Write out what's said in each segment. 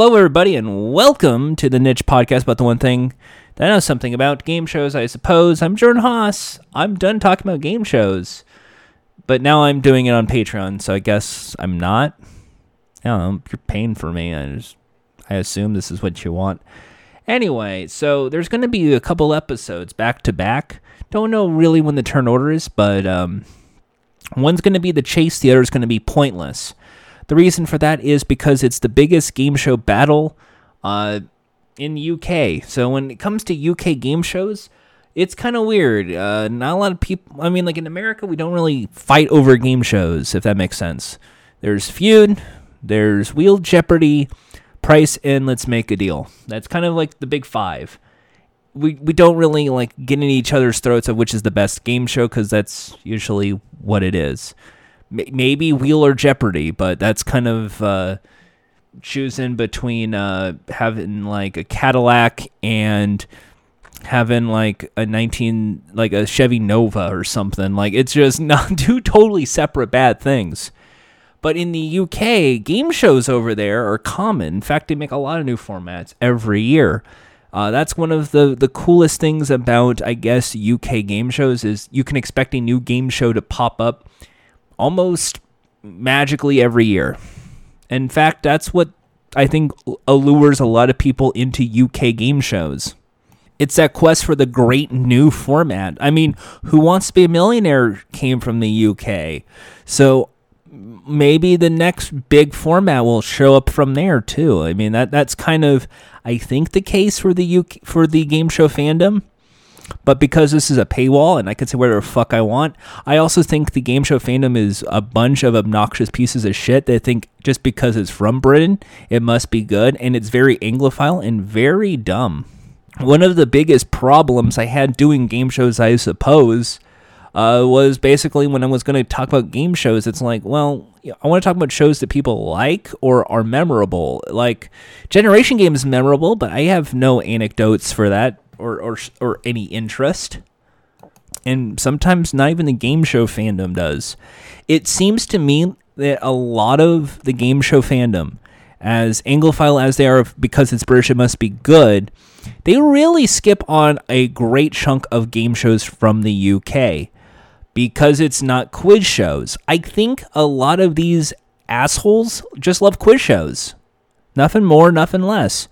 Hello, everybody, and welcome to the Niche Podcast about the one thing that I know something about game shows, I suppose. I'm Jordan Haas. I'm done talking about game shows, but now I'm doing it on Patreon, so I guess I'm not. I don't know. You're paying for me. I just, I assume this is what you want. Anyway, so there's going to be a couple episodes back to back. Don't know really when the turn order is, but um, one's going to be the chase, the other's going to be pointless. The reason for that is because it's the biggest game show battle uh, in UK. So when it comes to UK game shows, it's kind of weird. Uh, not a lot of people. I mean, like in America, we don't really fight over game shows, if that makes sense. There's Feud, there's Wheel Jeopardy, Price, and Let's Make a Deal. That's kind of like the big five. We, we don't really like get in each other's throats of which is the best game show because that's usually what it is maybe Wheel or Jeopardy, but that's kind of uh, choosing between uh, having like a Cadillac and having like a 19 like a Chevy Nova or something. Like it's just not two totally separate bad things. But in the UK, game shows over there are common. In fact, they make a lot of new formats every year. Uh, that's one of the, the coolest things about, I guess, UK game shows is you can expect a new game show to pop up almost magically every year. In fact, that's what I think allures a lot of people into UK game shows. It's that quest for the great new format. I mean, Who Wants to Be a Millionaire came from the UK. So maybe the next big format will show up from there too. I mean, that that's kind of I think the case for the UK for the game show fandom. But because this is a paywall and I can say whatever the fuck I want, I also think the game show fandom is a bunch of obnoxious pieces of shit that think just because it's from Britain, it must be good. And it's very Anglophile and very dumb. One of the biggest problems I had doing game shows, I suppose, uh, was basically when I was going to talk about game shows, it's like, well, I want to talk about shows that people like or are memorable. Like Generation Game is memorable, but I have no anecdotes for that or or or any interest. And sometimes not even the game show fandom does. It seems to me that a lot of the game show fandom, as Anglophile as they are because it's British, it must be good, they really skip on a great chunk of game shows from the UK because it's not quiz shows. I think a lot of these assholes just love quiz shows. Nothing more, nothing less.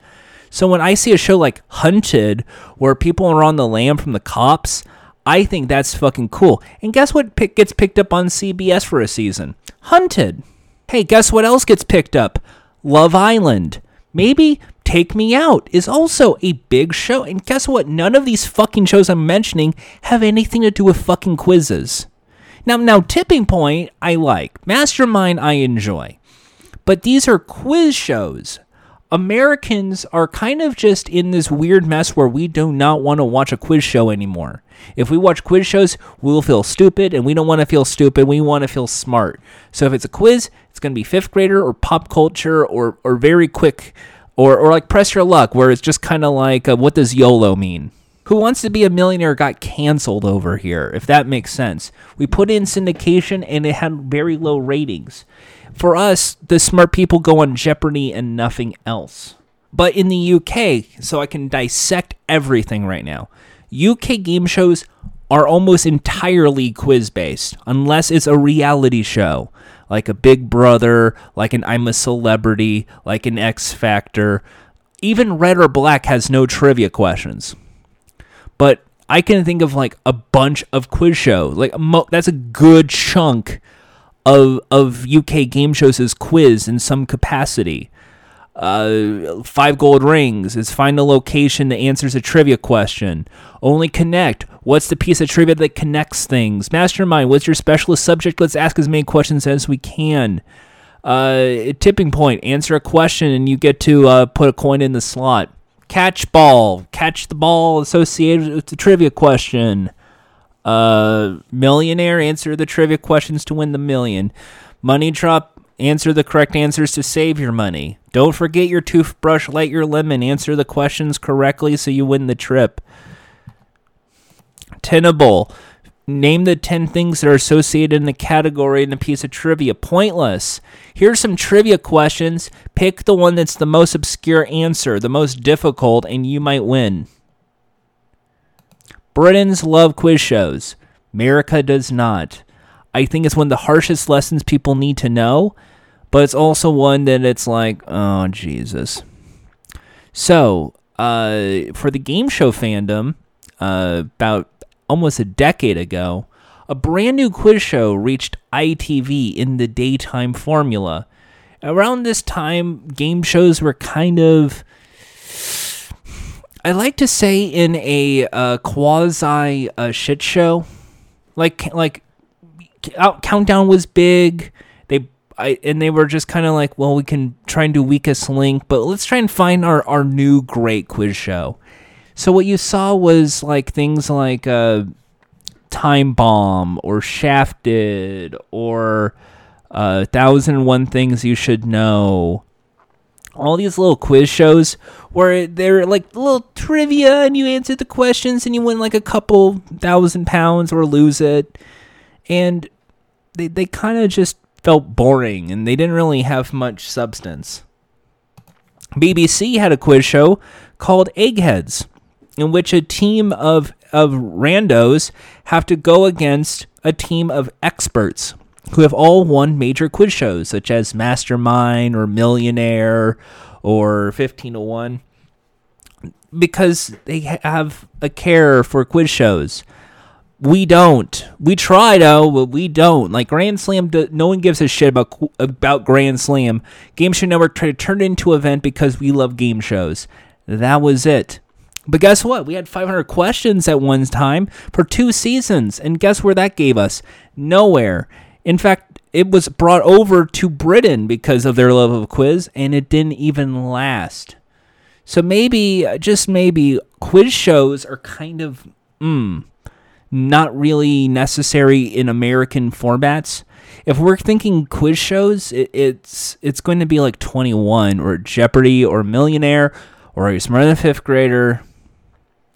So when I see a show like Hunted, where people are on the lam from the cops, I think that's fucking cool. And guess what pick, gets picked up on CBS for a season? Hunted. Hey, guess what else gets picked up? Love Island. Maybe Take Me Out is also a big show. And guess what? None of these fucking shows I'm mentioning have anything to do with fucking quizzes. Now, now Tipping Point I like. Mastermind I enjoy. But these are quiz shows. Americans are kind of just in this weird mess where we do not want to watch a quiz show anymore. If we watch quiz shows, we'll feel stupid, and we don't want to feel stupid. We want to feel smart. So if it's a quiz, it's going to be fifth grader or pop culture or, or very quick or, or like press your luck, where it's just kind of like, uh, what does YOLO mean? Who Wants to Be a Millionaire got canceled over here, if that makes sense. We put in syndication and it had very low ratings. For us, the smart people go on Jeopardy and nothing else. But in the UK, so I can dissect everything right now, UK game shows are almost entirely quiz based, unless it's a reality show, like a Big Brother, like an I'm a Celebrity, like an X Factor. Even Red or Black has no trivia questions. But I can think of like a bunch of quiz shows. Like mo- that's a good chunk of of UK game shows as quiz in some capacity. Uh, five gold rings is find a location that answers a trivia question. Only connect. What's the piece of trivia that connects things? Mastermind. What's your specialist subject? Let's ask as many questions as we can. Uh, tipping point. Answer a question and you get to uh, put a coin in the slot. Catch ball. Catch the ball associated with the trivia question. Uh, millionaire, answer the trivia questions to win the million. Money drop, answer the correct answers to save your money. Don't forget your toothbrush, light your lemon, answer the questions correctly so you win the trip. Tenable, Name the 10 things that are associated in the category in a piece of trivia. Pointless. Here's some trivia questions. Pick the one that's the most obscure answer, the most difficult, and you might win. Britons love quiz shows. America does not. I think it's one of the harshest lessons people need to know, but it's also one that it's like, oh, Jesus. So, uh, for the game show fandom, uh, about almost a decade ago, a brand new quiz show reached ITV in the daytime formula. Around this time, game shows were kind of, I like to say, in a uh, quasi uh, shit show. Like, like, Countdown was big. They, I, and they were just kind of like, well, we can try and do weakest link, but let's try and find our our new great quiz show. So what you saw was like things like uh, Time Bomb or Shafted or uh, Thousand One Things You Should Know. All these little quiz shows where they're like little trivia and you answer the questions and you win like a couple thousand pounds or lose it. And they, they kind of just felt boring and they didn't really have much substance. BBC had a quiz show called Eggheads in which a team of of randos have to go against a team of experts who have all won major quiz shows such as Mastermind or Millionaire or 1501 because they have a care for quiz shows. We don't. We try though, but we don't. Like Grand Slam, no one gives a shit about about Grand Slam. Game Show Network tried to turn it into an event because we love game shows. That was it. But guess what? We had 500 questions at one time for two seasons. And guess where that gave us? Nowhere. In fact, it was brought over to Britain because of their love of quiz, and it didn't even last. So maybe, just maybe, quiz shows are kind of, mm, not really necessary in American formats. If we're thinking quiz shows, it, it's it's going to be like 21 or Jeopardy or Millionaire or Are You Smarter Than a Fifth Grader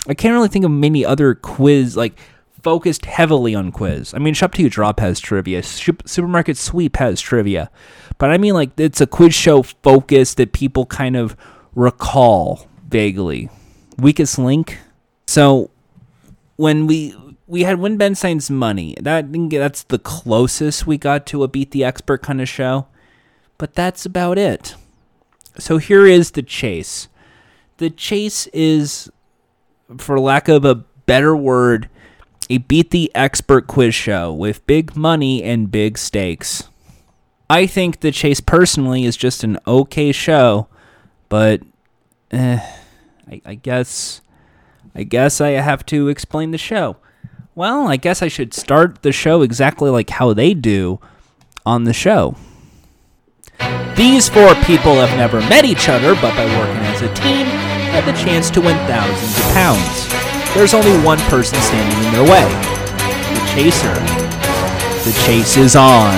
I can't really think of many other quiz like focused heavily on quiz. I mean, Shop to You Drop has trivia. Supermarket Sweep has trivia, but I mean like it's a quiz show focus that people kind of recall vaguely. Weakest Link. So when we we had Win Ben Stein's Money, that that's the closest we got to a Beat the Expert kind of show, but that's about it. So here is the chase. The chase is for lack of a better word, a beat the expert quiz show with big money and big stakes. I think The Chase personally is just an okay show, but eh, I, I guess I guess I have to explain the show. Well, I guess I should start the show exactly like how they do on the show. These four people have never met each other, but by working as a team, had the chance to win thousands of pounds. There's only one person standing in their way the chaser. The chase is on.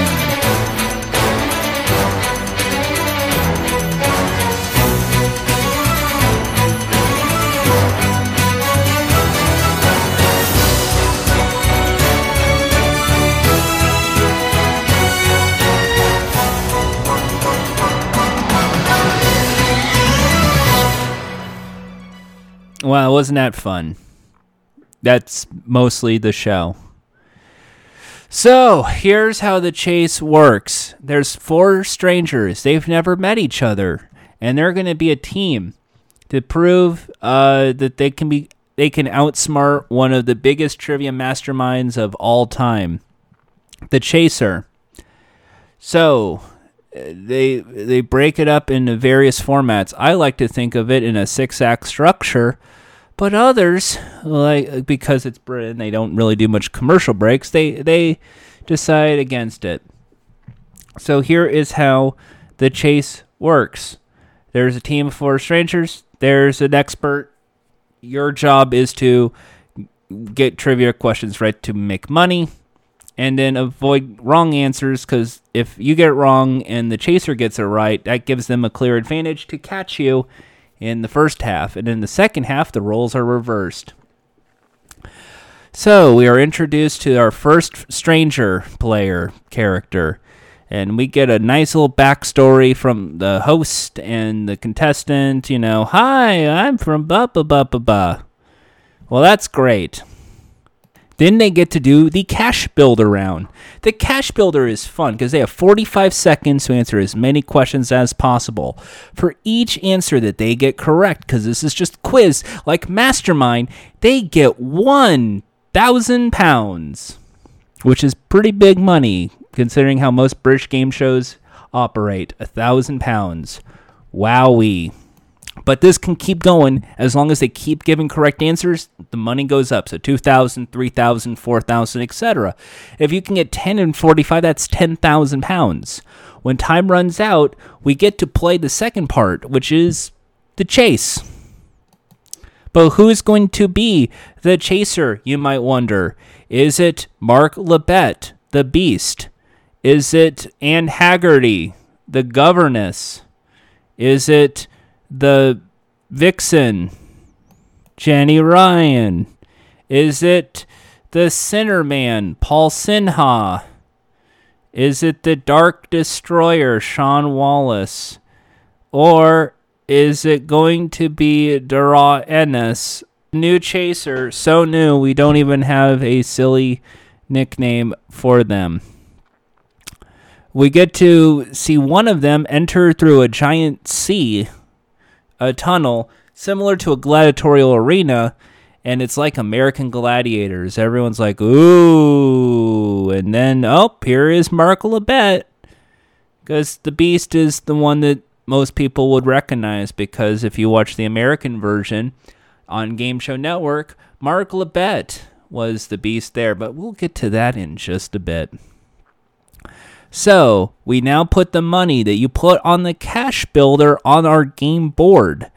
Well, wasn't that fun? That's mostly the show. So, here's how the chase works. There's four strangers. They've never met each other, and they're going to be a team to prove uh, that they can be they can outsmart one of the biggest trivia masterminds of all time, the Chaser. So, they they break it up into various formats. I like to think of it in a six act structure, but others like because it's Britain, they don't really do much commercial breaks. They they decide against it. So here is how the chase works. There's a team of four strangers. There's an expert. Your job is to get trivia questions right to make money and then avoid wrong answers because if you get it wrong and the chaser gets it right, that gives them a clear advantage to catch you in the first half. And in the second half, the roles are reversed. So we are introduced to our first stranger player character, and we get a nice little backstory from the host and the contestant. You know, hi, I'm from ba ba ba ba ba. Well, that's great. Then they get to do the cash builder round. The cash builder is fun because they have 45 seconds to answer as many questions as possible. For each answer that they get correct, because this is just quiz like Mastermind, they get 1,000 pounds, which is pretty big money considering how most British game shows operate. A thousand pounds. Wowee. But this can keep going as long as they keep giving correct answers, the money goes up. So 2,000, 3,000, 4,000, etc. If you can get 10 and 45, that's 10,000 pounds. When time runs out, we get to play the second part, which is the chase. But who's going to be the chaser, you might wonder? Is it Mark Labbett, the beast? Is it Anne Hegerty, the governess? Is it the vixen, Jenny Ryan? Is it the Sinner Man, Paul Sinha? Is it the Dark Destroyer, Shaun Wallace? Or is it going to be Darragh Ennis, new chaser, so new we don't even have a silly nickname for them? We get to see one of them enter through a giant sea a tunnel similar to a gladiatorial arena and it's like American Gladiators. Everyone's like, ooh. And then, oh, here is Mark Labbett. Because the Beast is the one that most people would recognize. Because if you watch the American version on Game Show Network, Mark Labbett was the Beast there. But we'll get to that in just a bit. So we now put the money that you put on the cash builder on our game board.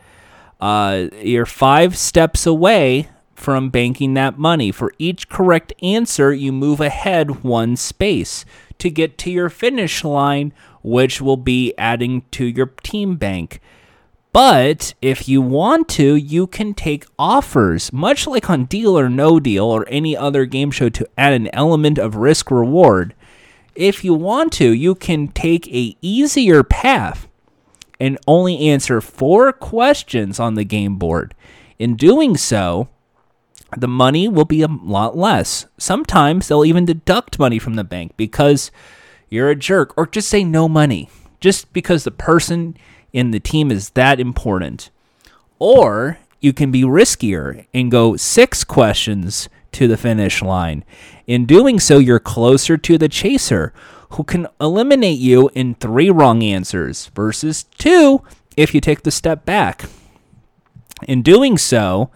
Uh, you're five steps away from banking that money. For each correct answer, you move ahead one space to get to your finish line, which will be adding to your team bank. But if you want to, you can take offers, much like on Deal or No Deal or any other game show, to add an element of risk reward if you want to, you can take a easier path and only answer four questions on the game board. In doing so, the money will be a lot less. Sometimes they'll even deduct money from the bank because you're a jerk, or just say no money, just because the person in the team is that important. Or you can be riskier and go six questions to the finish line. In doing so, you're closer to the chaser, who can eliminate you in three wrong answers versus two if you take the step back. In doing so,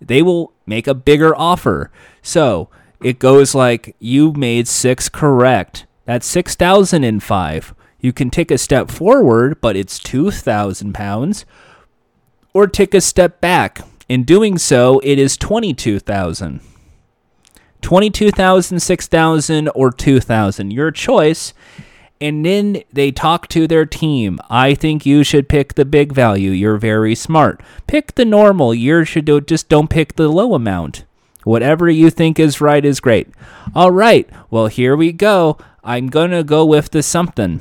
they will make a bigger offer. So it goes like you made six correct. That's 6,005. You can take a step forward, but it's 2,000 pounds, or take a step back. In doing so, it is 22,000. 22,000, 6,000, or 2,000. Your choice. And then they talk to their team. I think you should pick the big value. You're very smart. Pick the normal. You should do, just don't pick the low amount. Whatever you think is right is great. All right. Well, here we go. I'm going to go with the something.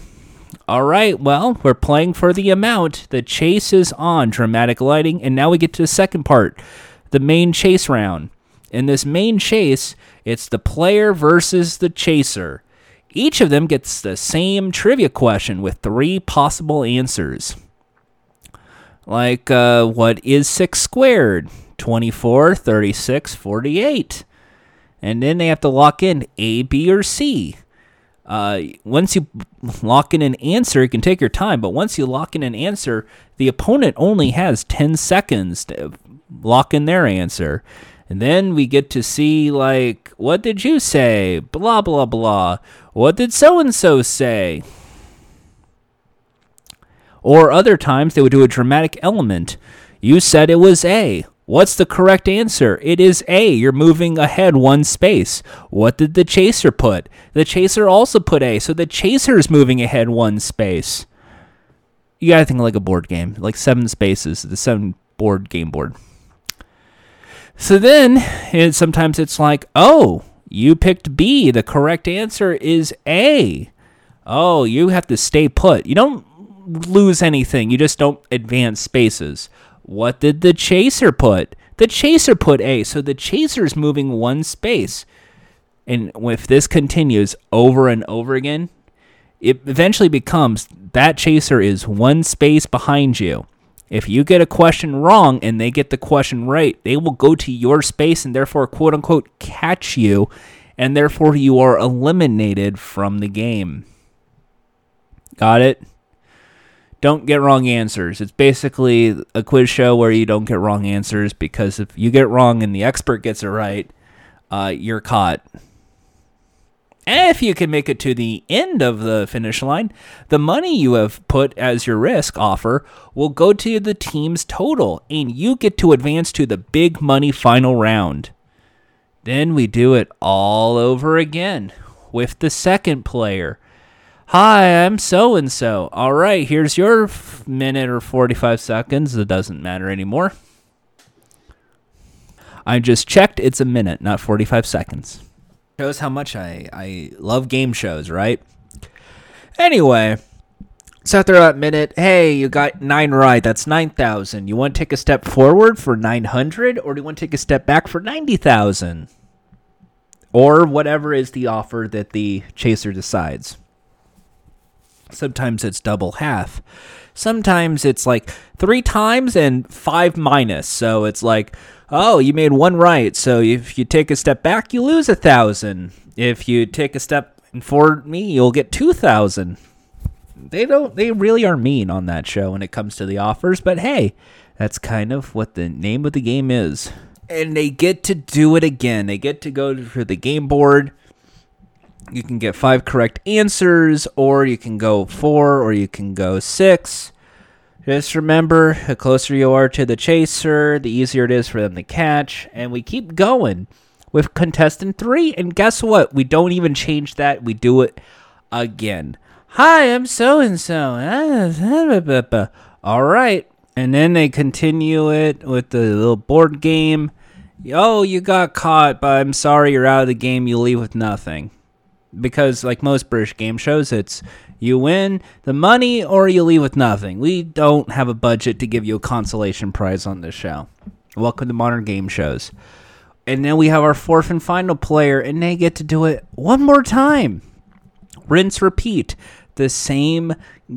All right, well, we're playing for the amount. The chase is on, dramatic lighting, and now we get to the second part, the main chase round. In this main chase, it's the player versus the chaser. Each of them gets the same trivia question with three possible answers. Like, uh, what is 6 squared? 24, 36, 48. And then they have to lock in A, B, or C. Uh, once you lock in an answer, you can take your time, but once you lock in an answer, the opponent only has 10 seconds to lock in their answer. And then we get to see, like, what did you say? Blah, blah, blah. What did so and so say? Or other times they would do a dramatic element. You said it was A. What's the correct answer? It is A. You're moving ahead one space. What did the chaser put? The chaser also put A, so the chaser is moving ahead one space. You gotta think like a board game, like seven spaces, the seven board game board. So then, it, sometimes it's like, oh, you picked B. The correct answer is A. Oh, you have to stay put. You don't lose anything. You just don't advance spaces. What did the chaser put? The chaser put A. So the chaser is moving one space. And if this continues over and over again, it eventually becomes that chaser is one space behind you. If you get a question wrong and they get the question right, they will go to your space and therefore, quote unquote, catch you, and therefore you are eliminated from the game. Got it? Don't get wrong answers. It's basically a quiz show where you don't get wrong answers because if you get wrong and the expert gets it right, uh, you're caught. If you can make it to the end of the finish line, the money you have put as your risk offer will go to the team's total, and you get to advance to the big money final round. Then we do it all over again with the second player. Hi, I'm so and so. All right, here's your minute or 45 seconds. It doesn't matter anymore. I just checked. It's a minute, not 45 seconds shows how much I, I love game shows, right? Anyway, so after that minute, hey, you got nine right. That's 9,000. You want to take a step forward for 900 or do you want to take a step back for 90,000? Or whatever is the offer that the chaser decides. Sometimes it's double half. Sometimes it's like three times and five minus. So it's like oh, you made one right. So if you take a step back, you lose a thousand. If you take a step forward me, you'll get two thousand. They don't. They really are mean on that show when it comes to the offers. But hey, that's kind of what the name of the game is. And they get to do it again. They get to go to the game board. You can get five correct answers, or you can go four, or you can go six. Just remember, the closer you are to the chaser, the easier it is for them to catch. And we keep going with contestant three. And guess what? We don't even change that. We do it again. Hi, I'm so and so. All right. And then they continue it with the little board game. Oh, you got caught, but I'm sorry you're out of the game. You leave with nothing. Because, like most British game shows, it's you win the money or you leave with nothing. We don't have a budget to give you a consolation prize on this show. Welcome to modern game shows. And then we have our fourth and final player, and they get to do it one more time. Rinse, repeat. The same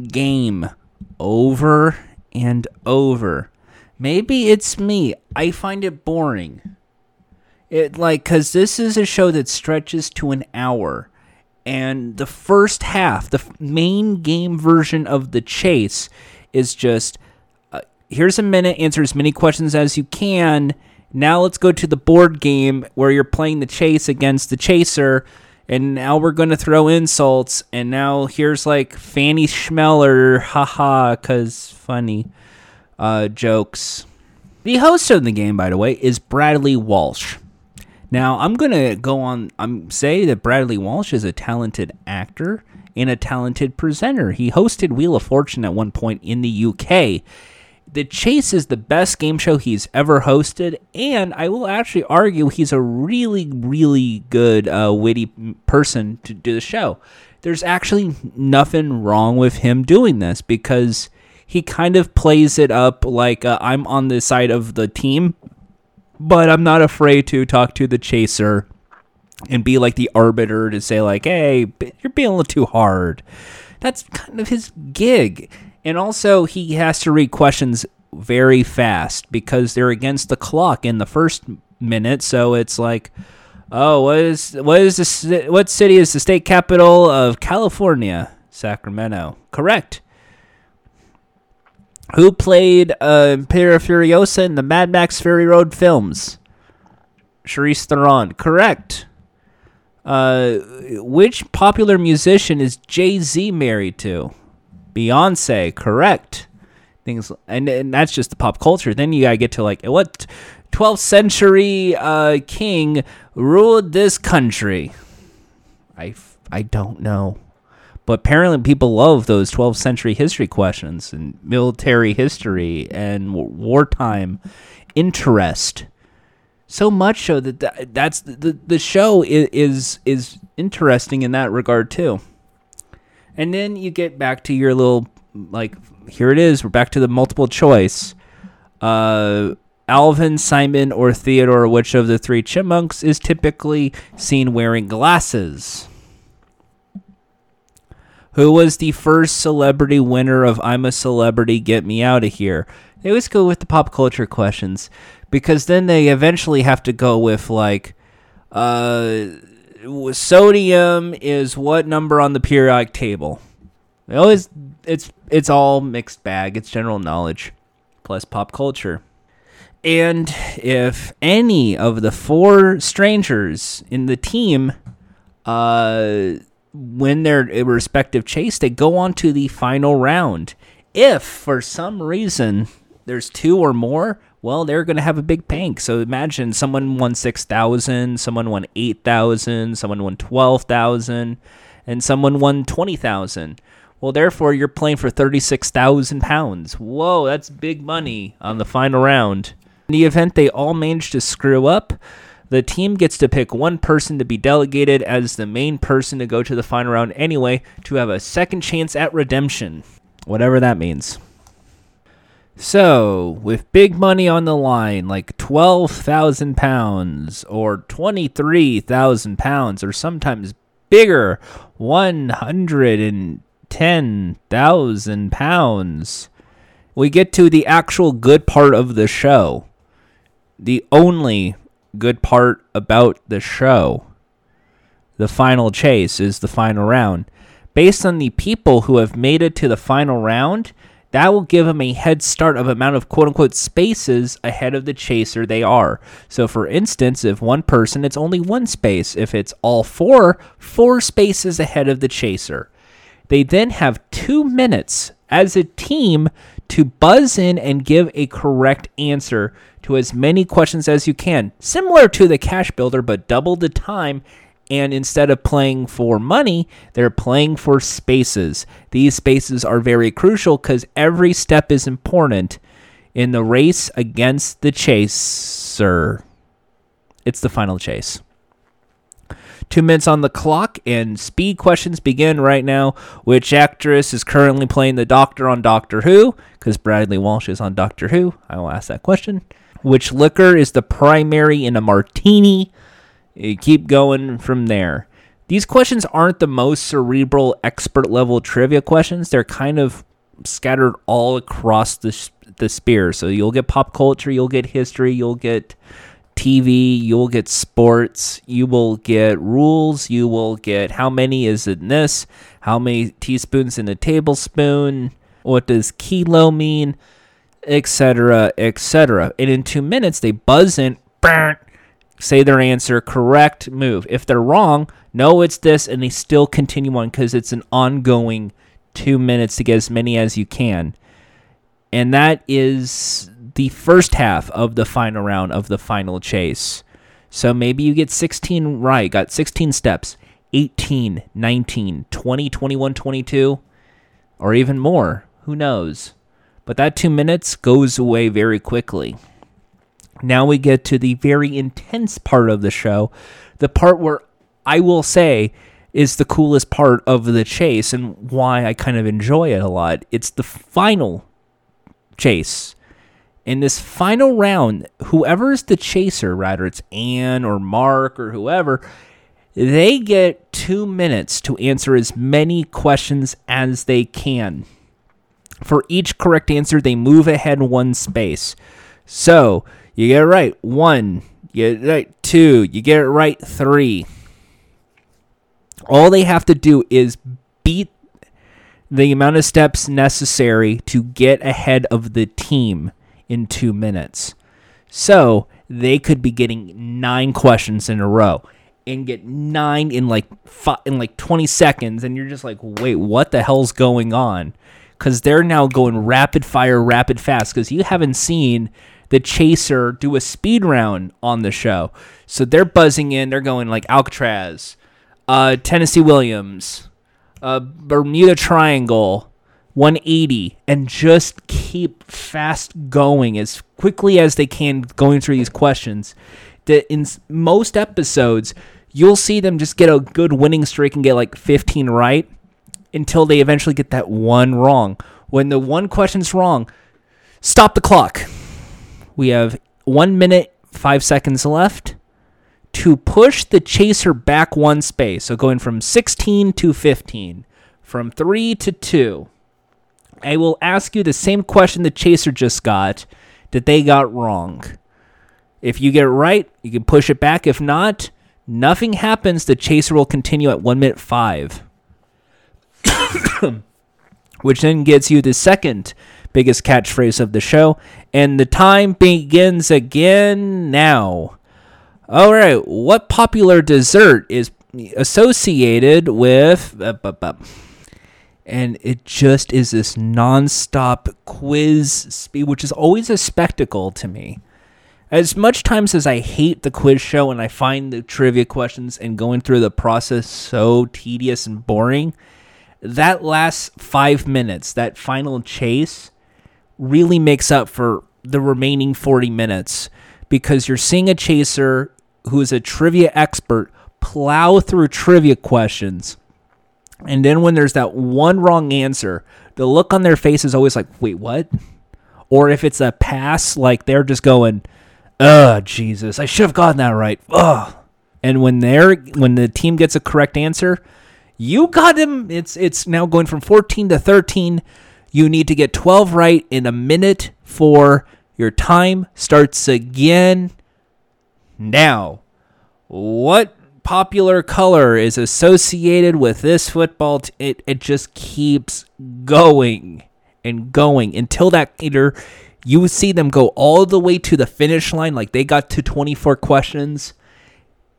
game over and over. Maybe it's me. I find it boring. It like cuz this is a show that stretches to an hour and the first half, the main game version of the chase, is just uh, here's a minute, answer as many questions as you can. Now let's go to the board game where you're playing the chase against the chaser. And now we're going to throw insults. And now here's like Fanny Chmelar, haha, because funny uh, jokes. The host of the game, by the way, is Bradley Walsh. Now, I'm going to go on I'm say that Bradley Walsh is a talented actor and a talented presenter. He hosted Wheel of Fortune at one point in the UK. The Chase is the best game show he's ever hosted, and I will actually argue he's a really, really good, uh, witty person to do the show. There's actually nothing wrong with him doing this because he kind of plays it up like uh, I'm on the side of the team but I'm not afraid to talk to the chaser and be like the arbiter to say like, "Hey, you're being a little too hard." That's kind of his gig. And also he has to read questions very fast because they're against the clock in the first minute, so it's like, "Oh, what is what is this what city is the state capital of California?" Sacramento. Correct. Who played uh, Impera Furiosa in the Mad Max Fury Road films? Charlize Theron. Correct. Uh, which popular musician is Jay Z married to? Beyonce. Correct. Things and, and that's just the pop culture. Then you gotta get to like what 12th century uh, king ruled this country. I I don't know. But apparently, people love those 12th century history questions and military history and wartime interest. So much so that th- that's the the show is, is is interesting in that regard too. And then you get back to your little like here it is. We're back to the multiple choice. Uh, Alvin, Simon, or Theodore, which of the three chipmunks is typically seen wearing glasses? Who was the first celebrity winner of I'm a Celebrity, Get Me Out of Here? They always go with the pop culture questions because then they eventually have to go with, like, uh, sodium is what number on the periodic table? They always, it's, it's all mixed bag. It's general knowledge plus pop culture. And if any of the four strangers in the team uh, win their respective chase, they go on to the final round. If for some reason there's two or more, well, they're going to have a big bank. So imagine someone won 6,000, someone won 8,000, someone won 12,000, and someone won 20,000. Well, therefore, you're playing for 36,000 pounds. Whoa, that's big money on the final round. In the event they all manage to screw up, the team gets to pick one person to be delegated as the main person to go to the final round anyway to have a second chance at redemption, whatever that means. So, with big money on the line, like 12,000 pounds or 23,000 pounds, or sometimes bigger, 110,000 pounds, we get to the actual good part of the show the only good part about the show, the final chase, is the final round. Based on the people who have made it to the final round, that will give them a head start of amount of quote unquote spaces ahead of the chaser they are. So, for instance, if one person, it's only one space. If it's all four, four spaces ahead of the chaser. They then have two minutes as a team to buzz in and give a correct answer to as many questions as you can. Similar to the cash builder, but double the time. And instead of playing for money, they're playing for spaces. These spaces are very crucial because every step is important in the race against the chaser. It's the final chase. Two minutes on the clock, and speed questions begin right now. Which actress is currently playing the Doctor on Doctor Who? Because Bradley Walsh is on Doctor Who. I will ask that question. Which liquor is the primary in a martini? You keep going from there. These questions aren't the most cerebral, expert level trivia questions. They're kind of scattered all across the, the spear. So you'll get pop culture, you'll get history, you'll get TV, you'll get sports, you will get rules, you will get how many is in this, how many teaspoons in a tablespoon, what does kilo mean, etc., etc. And in two minutes, they buzz in, say their answer, correct, move. If they're wrong, no, it's this, and they still continue on because it's an ongoing two minutes to get as many as you can. And that is the first half of the final round of the final chase. So maybe you get 16 right, got 16 steps, 18, 19, 20, 21, 22, or even more. Who knows? But that two minutes goes away very quickly. Now we get to the very intense part of the show, the part where I will say is the coolest part of the chase and why I kind of enjoy it a lot. It's the final chase in this final round, whoever is the chaser, rather it's Anne or Mark or whoever, they get two minutes to answer as many questions as they can. For each correct answer, they move ahead one space. So you get it right one, you get it right two, you get it right three. All they have to do is beat the amount of steps necessary to get ahead of the team in two minutes. So they could be getting nine questions in a row and get nine in like five, in like 20 seconds and you're just like wait what the hell's going on because they're now going rapid fire rapid fast because you haven't seen the chaser do a speed round on the show. So they're buzzing in they're going like alcatraz uh, tennessee williams uh, bermuda triangle 180 and just keep fast going as quickly as they can going through these questions. That in most episodes, you'll see them just get a good winning streak and get like 15 right until they eventually get that one wrong. When the one question's wrong, stop the clock. We have one minute, five seconds left to push the chaser back one space. So going from 16 to 15, from 3 to 2. I will ask you the same question the chaser just got that they got wrong. If you get it right, you can push it back. If not, nothing happens. The chaser will continue at 1 minute 5. Which then gets you the second biggest catchphrase of the show. And the time begins again now. All right, what popular dessert is associated with. And it just is this nonstop quiz speed, which is always a spectacle to me. As much times as I hate the quiz show and I find the trivia questions and going through the process so tedious and boring, that last five minutes, that final chase, really makes up for the remaining 40 minutes because you're seeing a chaser who is a trivia expert plow through trivia questions. And then when there's that one wrong answer, the look on their face is always like, wait, what? Or if it's a pass, like they're just going, ugh, Jesus, I should have gotten that right. Ugh. And when they're when the team gets a correct answer, you got him. It's it's now going from 14 to 13. You need to get 12 right in a minute for your time starts again now. What popular color is associated with this football t- it it just keeps going and going until that either you see them go all the way to the finish line like they got to 24 questions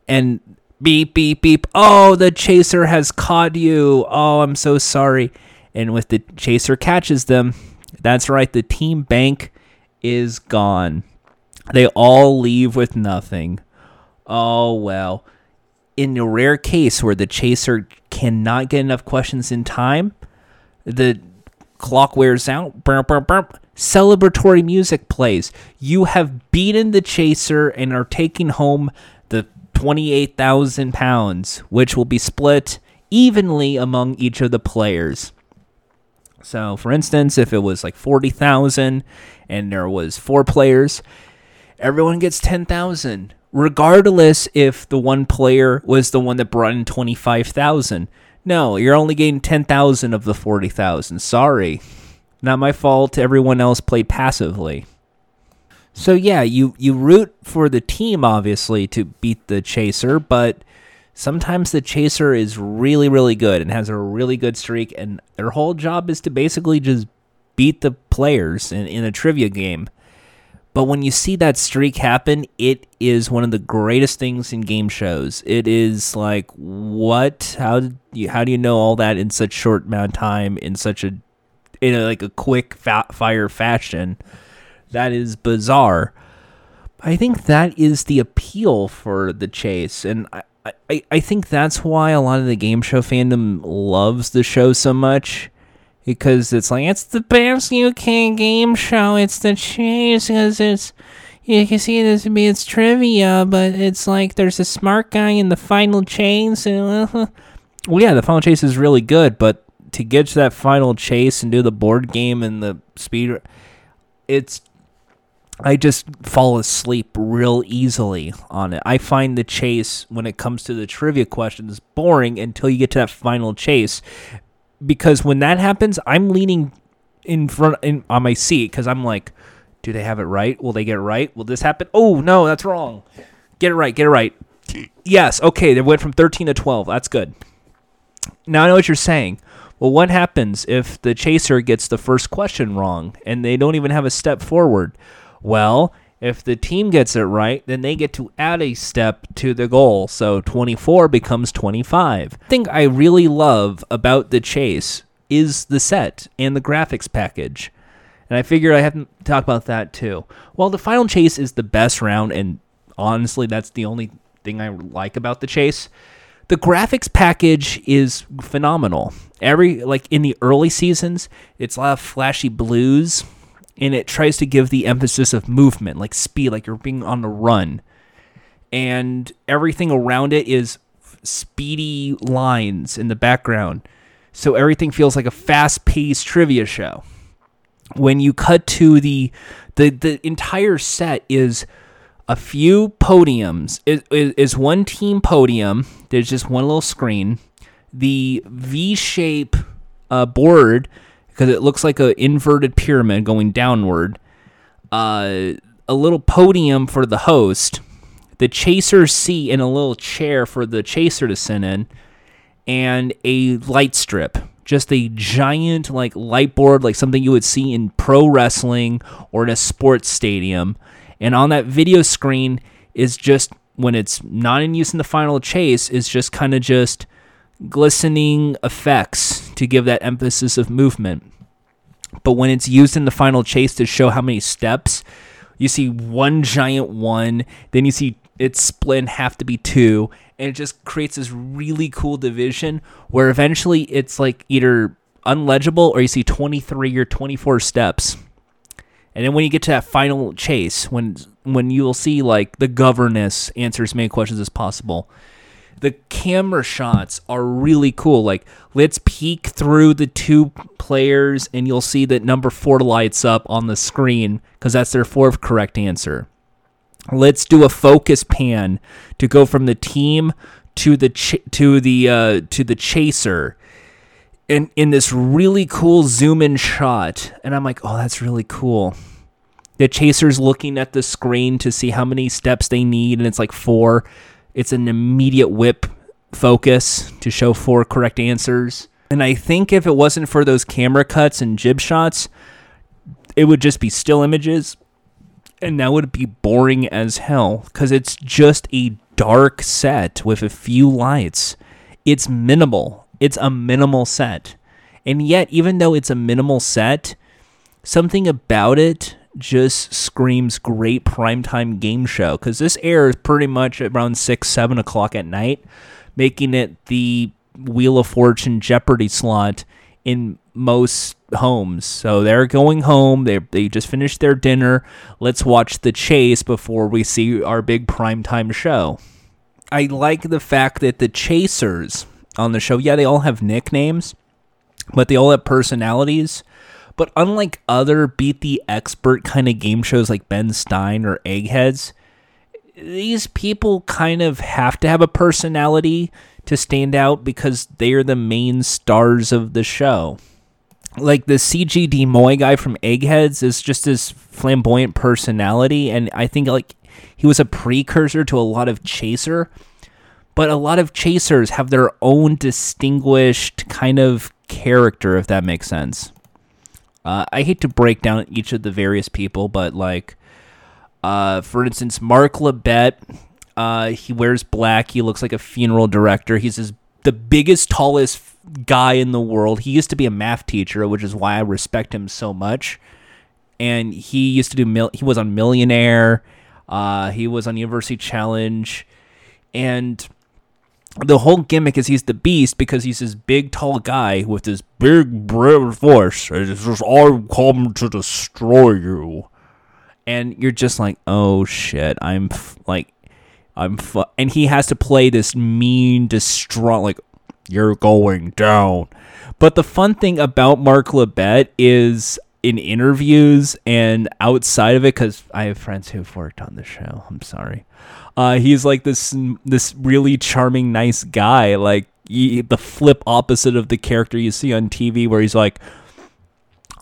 and beep beep beep. Oh the chaser has caught you. Oh i'm so sorry. And with the chaser catches them that's right the team bank is gone. They all leave with nothing. Oh well. In a rare case where the chaser cannot get enough questions in time the clock wears out. Burp, burp, burp. celebratory music plays. You have beaten the chaser and are taking home the 28,000 pounds, which will be split evenly among each of the players. So, for instance, if it was like 40,000 and there was four players, everyone gets 10,000, regardless if the one player was the one that brought in 25,000. No, you're only getting 10,000 of the 40,000. Sorry. Not my fault. Everyone else played passively. So yeah, you you root for the team obviously to beat the chaser, but sometimes the chaser is really really good and has a really good streak and their whole job is to basically just beat the players in, in a trivia game. But when you see that streak happen, it is one of the greatest things in game shows. It is like what? How you, how do you know all that in such short amount of time in such a in a, like a quick fa- fire fashion? That is bizarre. I think that is the appeal for the chase, and I, I, I think that's why a lot of the game show fandom loves the show so much. Because it's like it's the best UK game show. It's the chase because it's you can see this be it's trivia, but it's like there's a smart guy in the final chase. And, uh, well, yeah, the final chase is really good, but to get to that final chase and do the board game and the speed, it's I just fall asleep real easily on it. I find the chase when it comes to the trivia questions boring until you get to that final chase because when that happens, I'm leaning in front in, on my seat because I'm like, do they have it right? Will they get it right? Will this happen? Oh no, that's wrong. Get it right. Get it right. Yes. Okay. They went from 13 to 12. That's good. Now I know what you're saying. Well, what happens if the chaser gets the first question wrong and they don't even have a step forward? Well, if the team gets it right, then they get to add a step to the goal. So 24 becomes 25. The thing I really love about the chase is the set and the graphics package. And I figured I have to talk about that too. Well, the final chase is the best round, and honestly, that's the only thing I like about the chase. The graphics package is phenomenal. Every like in the early seasons, it's a lot of flashy blues and it tries to give the emphasis of movement, like speed, like you're being on the run. and everything around it is speedy lines in the background. So everything feels like a fast-paced trivia show. When you cut to the the the entire set is a few podiums. It is one team podium. There's just one little screen. The V-shape uh, board because it looks like an inverted pyramid going downward. Uh, a little podium for the host the chaser's seat and a little chair for the chaser to sit in, and a light strip. Just a giant like light board, like something you would see in pro wrestling or in a sports stadium. And on that video screen is just when it's not in use in the final chase, is just kind of just glistening effects to give that emphasis of movement. But when it's used in the final chase to show how many steps, you see one giant one, then you see it's split half to be two, and it just creates this really cool division where eventually it's like either unlegible or you see 23 or 24 steps. And then when you get to that final chase, when when you'll see like the governess answers as many questions as possible, the camera shots are really cool. Like let's peek through the two players, and you'll see that number four lights up on the screen because that's their fourth correct answer. Let's do a focus pan to go from the team to the ch- to the uh, to the chaser. And in this really cool zoom in shot and i'm like oh that's really cool. The chaser's looking at the screen to see how many steps they need and it's like four it's an immediate whip focus to show four correct answers and i think if it wasn't for those camera cuts and jib shots it would just be still images and that would be boring as hell because it's just a dark set with a few lights. It's minimal. It's a minimal set. And yet, even though it's a minimal set, something about it just screams great primetime game show because this airs pretty much around 6, 7 o'clock at night, making it the Wheel of Fortune Jeopardy slot in most homes. So they're going home. They they just finished their dinner. Let's watch the chase before we see our big primetime show. I like the fact that the chasers on the show, yeah, they all have nicknames, but they all have personalities. But unlike other beat the expert kind of game shows like Ben Stein or Eggheads, these people kind of have to have a personality to stand out because they are the main stars of the show like the CJ de Mooi guy from Eggheads is just this flamboyant personality, and I think like he was a precursor to a lot of Chaser, but a lot of Chasers have their own distinguished kind of character, if that makes sense. Uh, I hate to break down each of the various people, but like, uh, for instance, Mark Labbett, uh, he wears black. He looks like a funeral director. He's his, the biggest, tallest guy in the world. He used to be a math teacher, which is why I respect him so much. And he used to do mil- he was on Millionaire, uh, he was on University Challenge, and the whole gimmick is he's the beast because he's this big tall guy with this big brave voice. And it's just I come to destroy you, and you're just like, oh shit, I'm f- like. I'm and he has to play this mean, distraught, like you're going down. But the fun thing about Mark Labbett is in interviews and outside of it, because I have friends who've worked on the show. I'm sorry. Uh, he's like this this really charming, nice guy. Like he, the flip opposite of the character you see on TV, where he's like,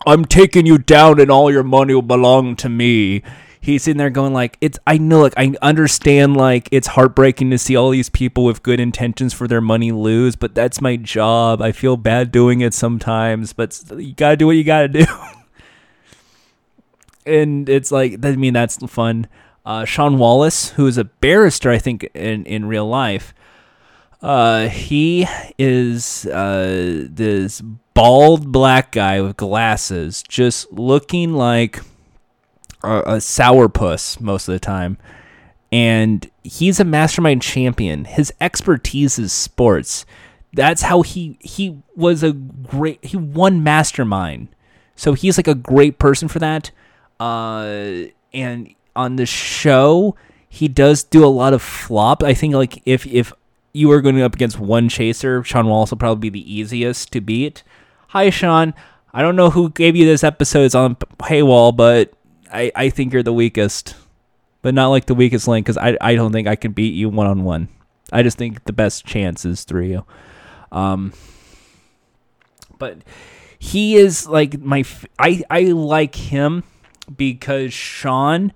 "I'm taking you down, and all your money will belong to me." he's in there going like it's i know like i understand like it's heartbreaking to see all these people with good intentions for their money lose but that's my job i feel bad doing it sometimes but you gotta do what you gotta do and it's like i mean that's fun uh, Shaun Wallace who is a barrister i think in in real life uh, he is uh, this bald black guy with glasses, just looking like a, a sourpuss most of the time. And he's a mastermind champion. His expertise is sports. That's how he he was a great he won mastermind. So he's like a great person for that. Uh, and on the show, he does do a lot of flop. I think like if if you were going up against one chaser, Shaun Wallace will probably be the easiest to beat. Hi, Shaun. I don't know who gave you this episode. It's on paywall, but I, I think you're the weakest. But not like the weakest link because I, I don't think I can beat you one on one. I just think the best chance is through you. Um, but he is like my. I, I like him because Shaun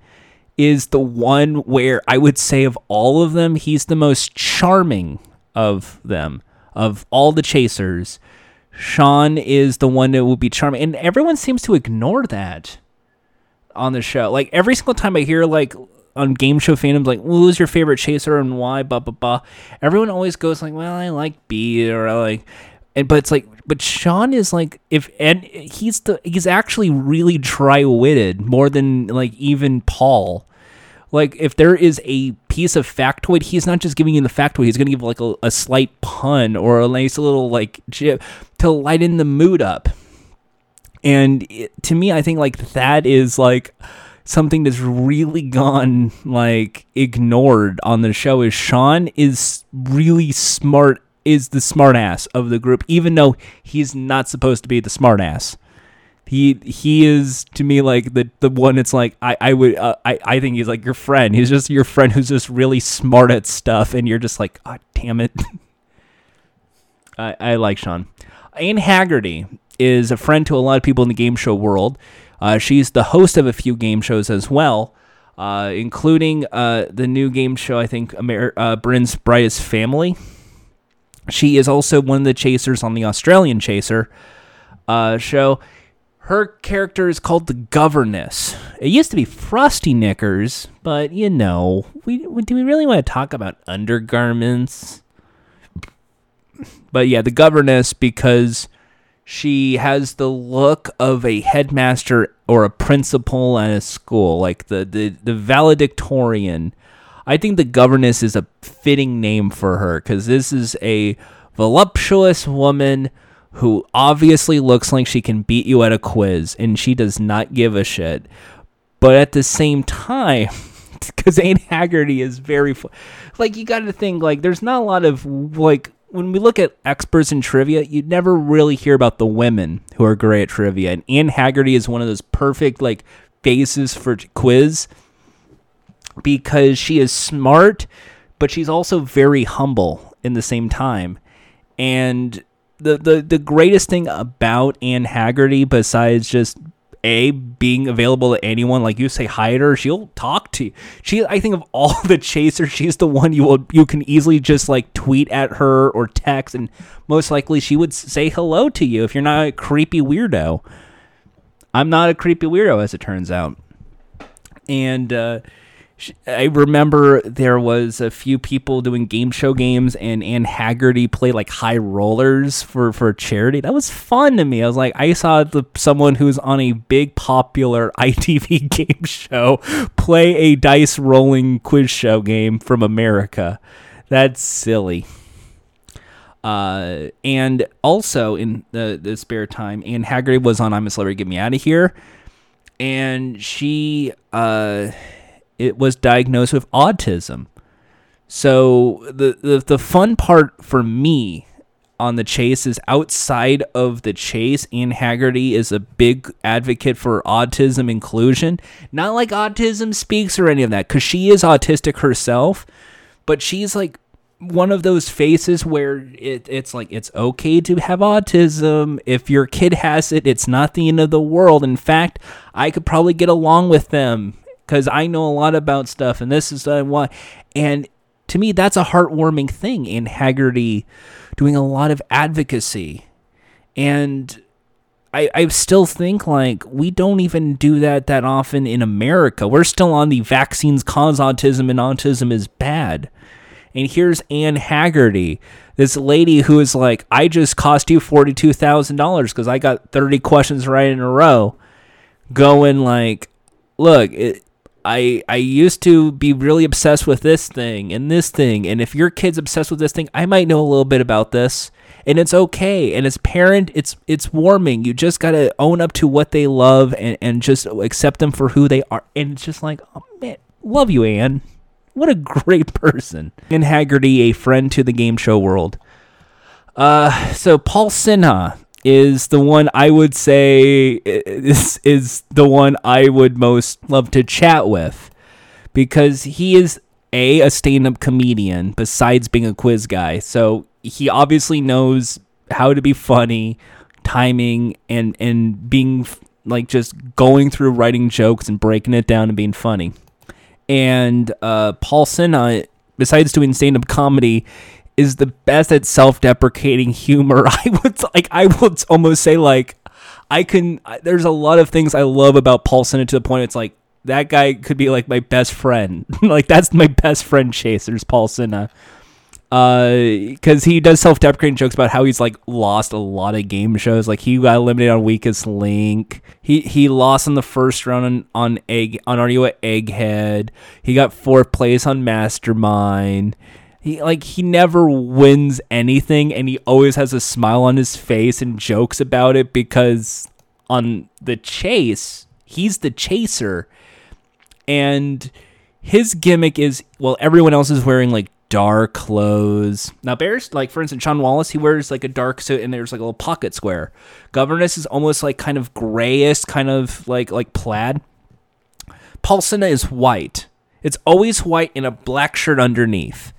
is the one where I would say of all of them, he's the most charming of them. Of all the chasers, Shaun is the one that will be charming. And everyone seems to ignore that on the show. Like every single time I hear like on game show fandoms like who's your favorite chaser and why blah blah blah everyone always goes like well i like b or I like and but it's like but Shaun is like if and he's the he's actually really dry-witted more than like even paul. Like if there is a piece of factoid he's not just giving you the factoid. He's gonna give like a, a slight pun or a nice little like jib to lighten the mood up. And it, to me i think like that is like something that's really gone like ignored on the show is Shaun is really smart is the smartass of the group even though he's not supposed to be the smartass. He he is to me like the the one it's like I I would uh, I I think he's like your friend. He's just your friend who's just really smart at stuff and you're just like, "God damn it." I I like Shaun. Anne Hegerty is a friend to a lot of people in the game show world. Uh, she's the host of a few game shows as well, uh, including uh, the new game show, I think, Amer- uh, Britain's Brightest Family. She is also one of the chasers on the Australian Chaser uh, show. Her character is called the Governess. It used to be Frosty Knickers, but you know, we, do we really want to talk about undergarments? But yeah, the Governess because she has the look of a headmaster or a principal at a school, like the, the, the valedictorian. I think the governess is a fitting name for her because this is a voluptuous woman who obviously looks like she can beat you at a quiz and she does not give a shit. But at the same time, because Anne Hegerty is very, like, you got to think, like, there's not a lot of, like, when we look at experts in trivia, you never really hear about the women who are great at trivia. And Anne Hegerty is one of those perfect like faces for quiz because she is smart, but she's also very humble in the same time. And the the the greatest thing about Anne Hegerty, besides just a being available to anyone like you say hi to her she'll talk to you. She i think of all the chasers she's the one you will you can easily just like tweet at her or text and most likely she would say hello to you if you're not a creepy weirdo. I'm not a creepy weirdo as it turns out. And uh I remember there was a few people doing game show games, and Anne Hegerty played like high rollers for for charity. That was fun to me. I was like, I saw the, someone who's on a big popular ITV game show play a dice rolling quiz show game from America. That's silly. Uh, and also in the, the spare time, Anne Hegerty was on I'm a Celebrity, Get Me Out of Here, and she uh it was diagnosed with autism. So the, the the fun part for me on the chase is outside of the chase, Anne Hegerty is a big advocate for autism inclusion. Not like autism speaks or any of that, because she is autistic herself, but she's like one of those faces where it, it's like it's okay to have autism. If your kid has it, it's not the end of the world. In fact, I could probably get along with them because I know a lot about stuff, and this is why. And to me, that's a heartwarming thing in Hegerty doing a lot of advocacy. And I, I still think like we don't even do that that often in America. We're still on the vaccines cause autism and autism is bad. And here's Anne Hegerty, this lady who is like, I just cost you $42,000 because I got 30 questions right in a row, going like, look, it, I I used to be really obsessed with this thing and this thing, and if your kid's obsessed with this thing, I might know a little bit about this, and it's okay. And as parent, it's it's warming. You just gotta own up to what they love and and just accept them for who they are. And it's just like, oh man, love you, Anne. What a great person. And Hegerty, a friend to the game show world. Uh, so Paul Sinha is the one I would say is is the one I would most love to chat with because he is a a stand-up comedian besides being a quiz guy. So he obviously knows how to be funny, timing and and being like just going through writing jokes and breaking it down and being funny. And uh, Paul Sinha, besides doing stand-up comedy, is the best at self-deprecating humor. I would like I would almost say like I can there's a lot of things I love about Paul Sinha to the point it's like that guy could be like my best friend. like that's my best friend Chasers Paul Sinha. Because uh, he does self-deprecating jokes about how he's like lost a lot of game shows. Like he got eliminated on Weakest Link. He he lost in the first round on on egg on Are You Egghead. He got fourth place on Mastermind he like he never wins anything and he always has a smile on his face and jokes about it because on the chase he's the chaser. And his gimmick is well everyone else is wearing like dark clothes. Now bears like for instance Shaun Wallace he wears like a dark suit and there's like a little pocket square. Governess is almost like kind of grayish kind of like like plaid. Paul Sinha is white. It's always white in a black shirt underneath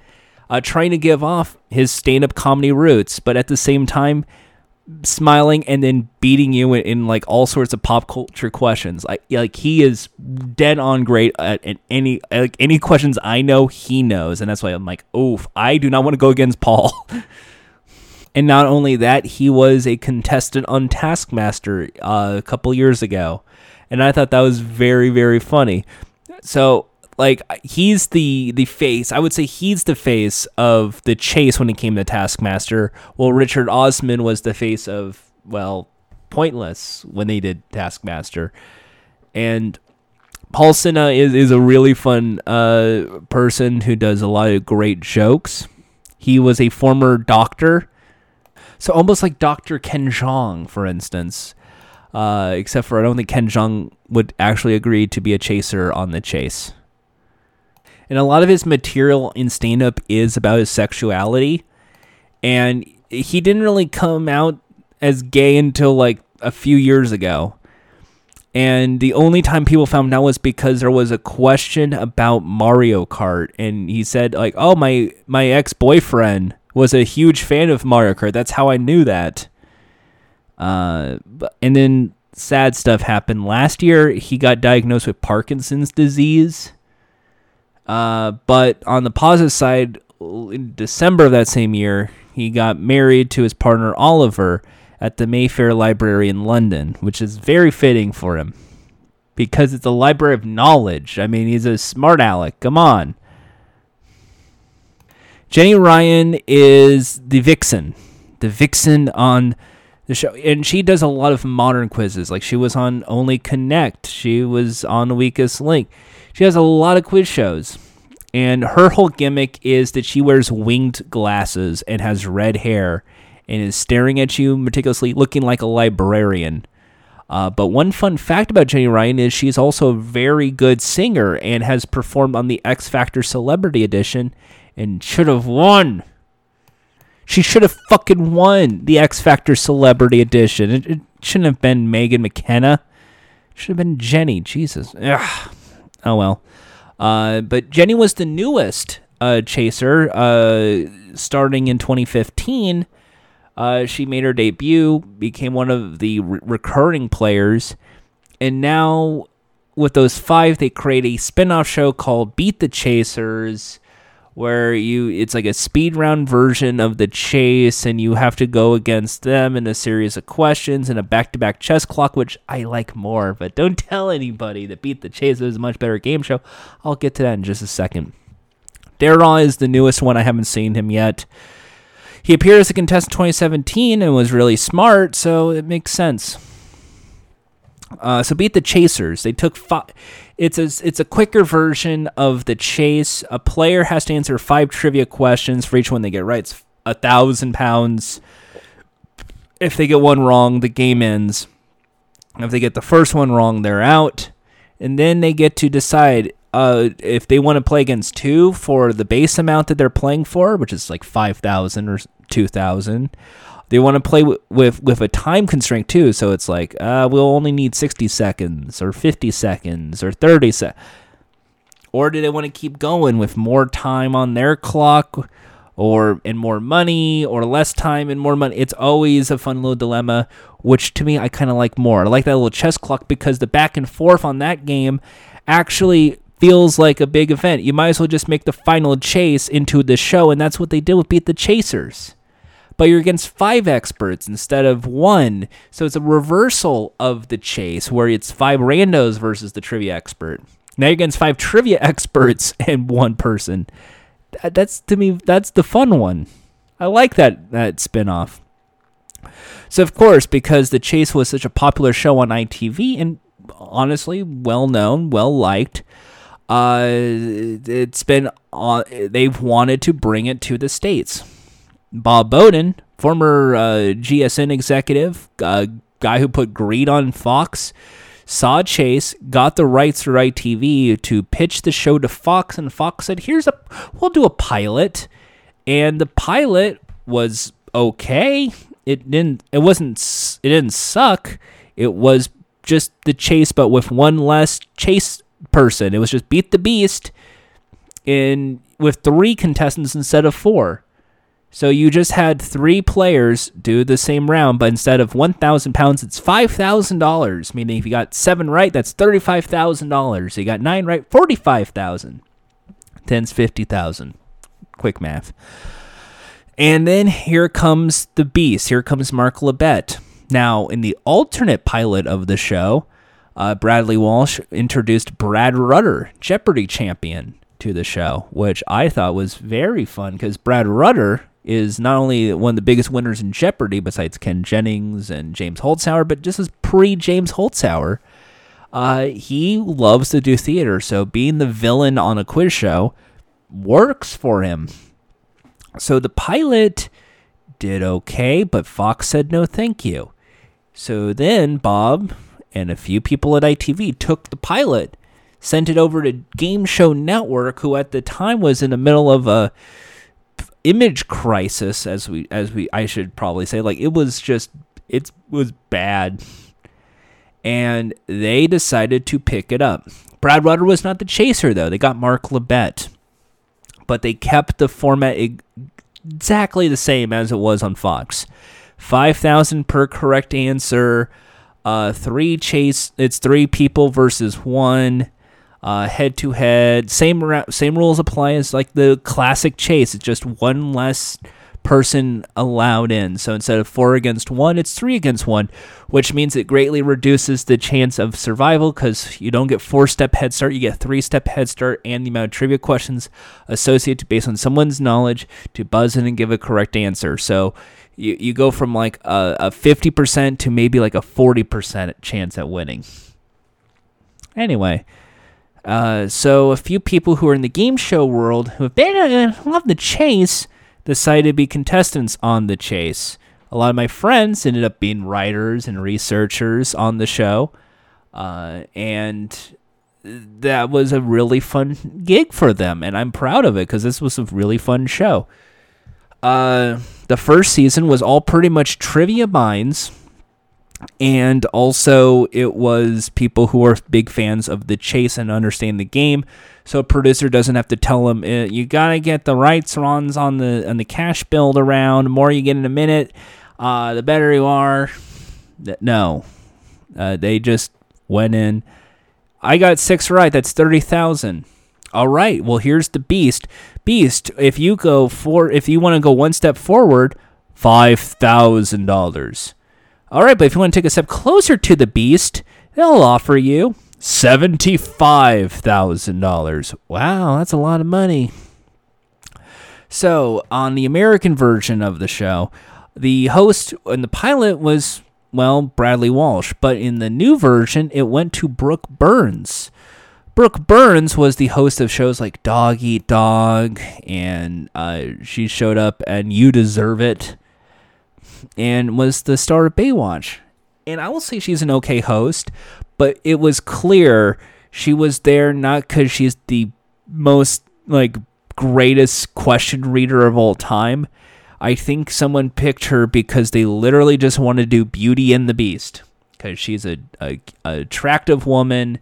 uh, trying to give off his stand up comedy roots, but at the same time, smiling and then beating you in, in, like all sorts of pop culture questions. Like like he is dead on great at, at, any like any questions I know he knows, and that's why I'm like, oof, I do not want to go against Paul. and not only that, he was a contestant on Taskmaster uh, a couple years ago, and I thought that was very very funny. So like he's the the face. I would say he's the face of the chase when it came to Taskmaster. Well, Richard Osman was the face of well, Pointless when they did Taskmaster, and Paul Sinha is is a really fun uh, person who does a lot of great jokes. He was a former doctor, so almost like Doctor Ken Jeong, for instance. Uh, except for I don't think Ken Jeong would actually agree to be a chaser on the chase and a lot of his material in stand up is about his sexuality. And he didn't really come out as gay until like a few years ago. And the only time people found out was because there was a question about Mario Kart. And he said like oh my my ex-boyfriend was a huge fan of Mario Kart. That's how I knew that. Uh and then sad stuff happened. Last year he got diagnosed with Parkinson's disease uh, but on the positive side, in December of that same year, he got married to his partner Oliver at the Mayfair Library in London, which is very fitting for him because it's a library of knowledge. I mean, he's a smart aleck. Come on. Jenny Ryan is the vixen, the vixen on the show, and she does a lot of modern quizzes. Like she was on Only Connect, she was on Weakest Link. She has a lot of quiz shows. And her whole gimmick is that she wears winged glasses and has red hair and is staring at you meticulously, looking like a librarian. Uh, but one fun fact about Jenny Ryan is she's also a very good singer and has performed on the X Factor Celebrity Edition and should have won. She should have fucking won the X Factor Celebrity Edition. It, it shouldn't have been Megan McKenna. It should have been Jenny. Jesus. Ugh. Oh well. Uh, but Jenny was the newest uh, chaser, uh, starting in 2015. Uh, she made her debut, became one of the re- recurring players, and now with those five, they create a spin-off show called Beat the Chasers where you it's like a speed round version of the chase and you have to go against them in a series of questions and a back-to-back chess clock which i like more but don't tell anybody that beat the chase is a much better game show. I'll get to that in just a second. Darragh is the newest one. I haven't seen him yet. He appeared as a contestant in 2017 and was really smart so it makes sense. Uh, so beat the chasers. They took five it's a it's a quicker version of the chase. A player has to answer five trivia questions for each one they get right. It's a thousand pounds. If they get one wrong, the game ends. If they get the first one wrong, they're out. And then they get to decide uh, if they want to play against two for the base amount that they're playing for, which is like five thousand or two thousand, they want to play with, with, with a time constraint too. So it's like uh, we'll only need sixty seconds or fifty seconds or thirty seconds. Or do they want to keep going with more time on their clock? or and more money or less time and more money. It's always a fun little dilemma, which to me I kind of like more. I like that little chess clock because the back and forth on that game actually feels like a big event. You might as well just make the final chase into the show, and that's what they did with Beat the Chasers. But you're against five experts instead of one. So it's a reversal of the chase where it's five randos versus the trivia expert. Now you're against five trivia experts and one person that's to me that's the fun one. I like that that spinoff. So of course, because the chase was such a popular show on ITV and honestly well known, well liked, uh, it's been uh, they've wanted to bring it to the states. Bob Boden, former uh, GSN executive, uh, guy who put Greed on Fox, saw Chase, got the rights to ITV to pitch the show to Fox, and Fox said, "Here's a, we'll do a pilot," and the pilot was okay. It didn't, it wasn't, it didn't suck. It was just the chase, but with one less chase person. It was just beat the beast in with three contestants instead of four. So you just had three players do the same round, but instead of one thousand pounds, it's five thousand dollars. Meaning, if you got seven right, that's thirty-five thousand dollars. You got nine right, forty-five thousand. Ten's fifty thousand. Quick math. And then here comes the beast. Here comes Mark Labbett. Now, in the alternate pilot of the show, uh, Bradley Walsh introduced Brad Rutter, Jeopardy champion, to the show, which I thought was very fun because Brad Rutter is not only one of the biggest winners in Jeopardy, besides Ken Jennings and James Holzhauer, but just as pre James Holzhauer, uh, he loves to do theater. So being the villain on a quiz show works for him. So the pilot did okay, but Fox said no thank you. So then Bob and a few people at ITV took the pilot, sent it over to Game Show Network, who at the time was in the middle of a image crisis as we as we I should probably say like it was just it was bad and they decided to pick it up. Brad Rutter was not the chaser though. They got Mark Labbett. But they kept the format exactly the same as it was on Fox. 5000 per correct answer. Uh, three chase it's three people versus one Uh, head to head. Same same rules apply as like the classic chase. It's just one less person allowed in. So instead of four against one, it's three against one, which means it greatly reduces the chance of survival because you don't get four step head start, you get three step head start, and the amount of trivia questions associated based on someone's knowledge to buzz in and give a correct answer. So you, you go from like a, a 50% to maybe like a 40% chance at winning. Anyway, uh, so a few people who are in the game show world who have been uh, love the chase decided to be contestants on the chase. A lot of my friends ended up being writers and researchers on the show, uh, and that was a really fun gig for them, and I'm proud of it because this was a really fun show. Uh, the first season was all pretty much trivia minds and also it was people who are big fans of the chase and understand the game. So a producer doesn't have to tell them eh, you gotta get the rights runs on the on the cash build around. The more you get in a minute uh, the better you are. No. Uh, they just went in. I got six right that's 30000 all right well here's the beast. Beast if you go for if you want to go one step forward $5000 all right, but if you want to take a step closer to the beast, they'll offer you $75,000. Wow, that's a lot of money. So, on the American version of the show, the host and the pilot was, well, Bradley Walsh, but in the new version, it went to Brooke Burns. Brooke Burns was the host of shows like Dog Eat Dog, and uh, she showed up and You Deserve It and was the star of Baywatch. And I will say she's an okay host, but it was clear She was there not because she's the most like greatest question reader of all time. I think someone picked her because they literally just want to do Beauty and the Beast because she's a, a, a attractive woman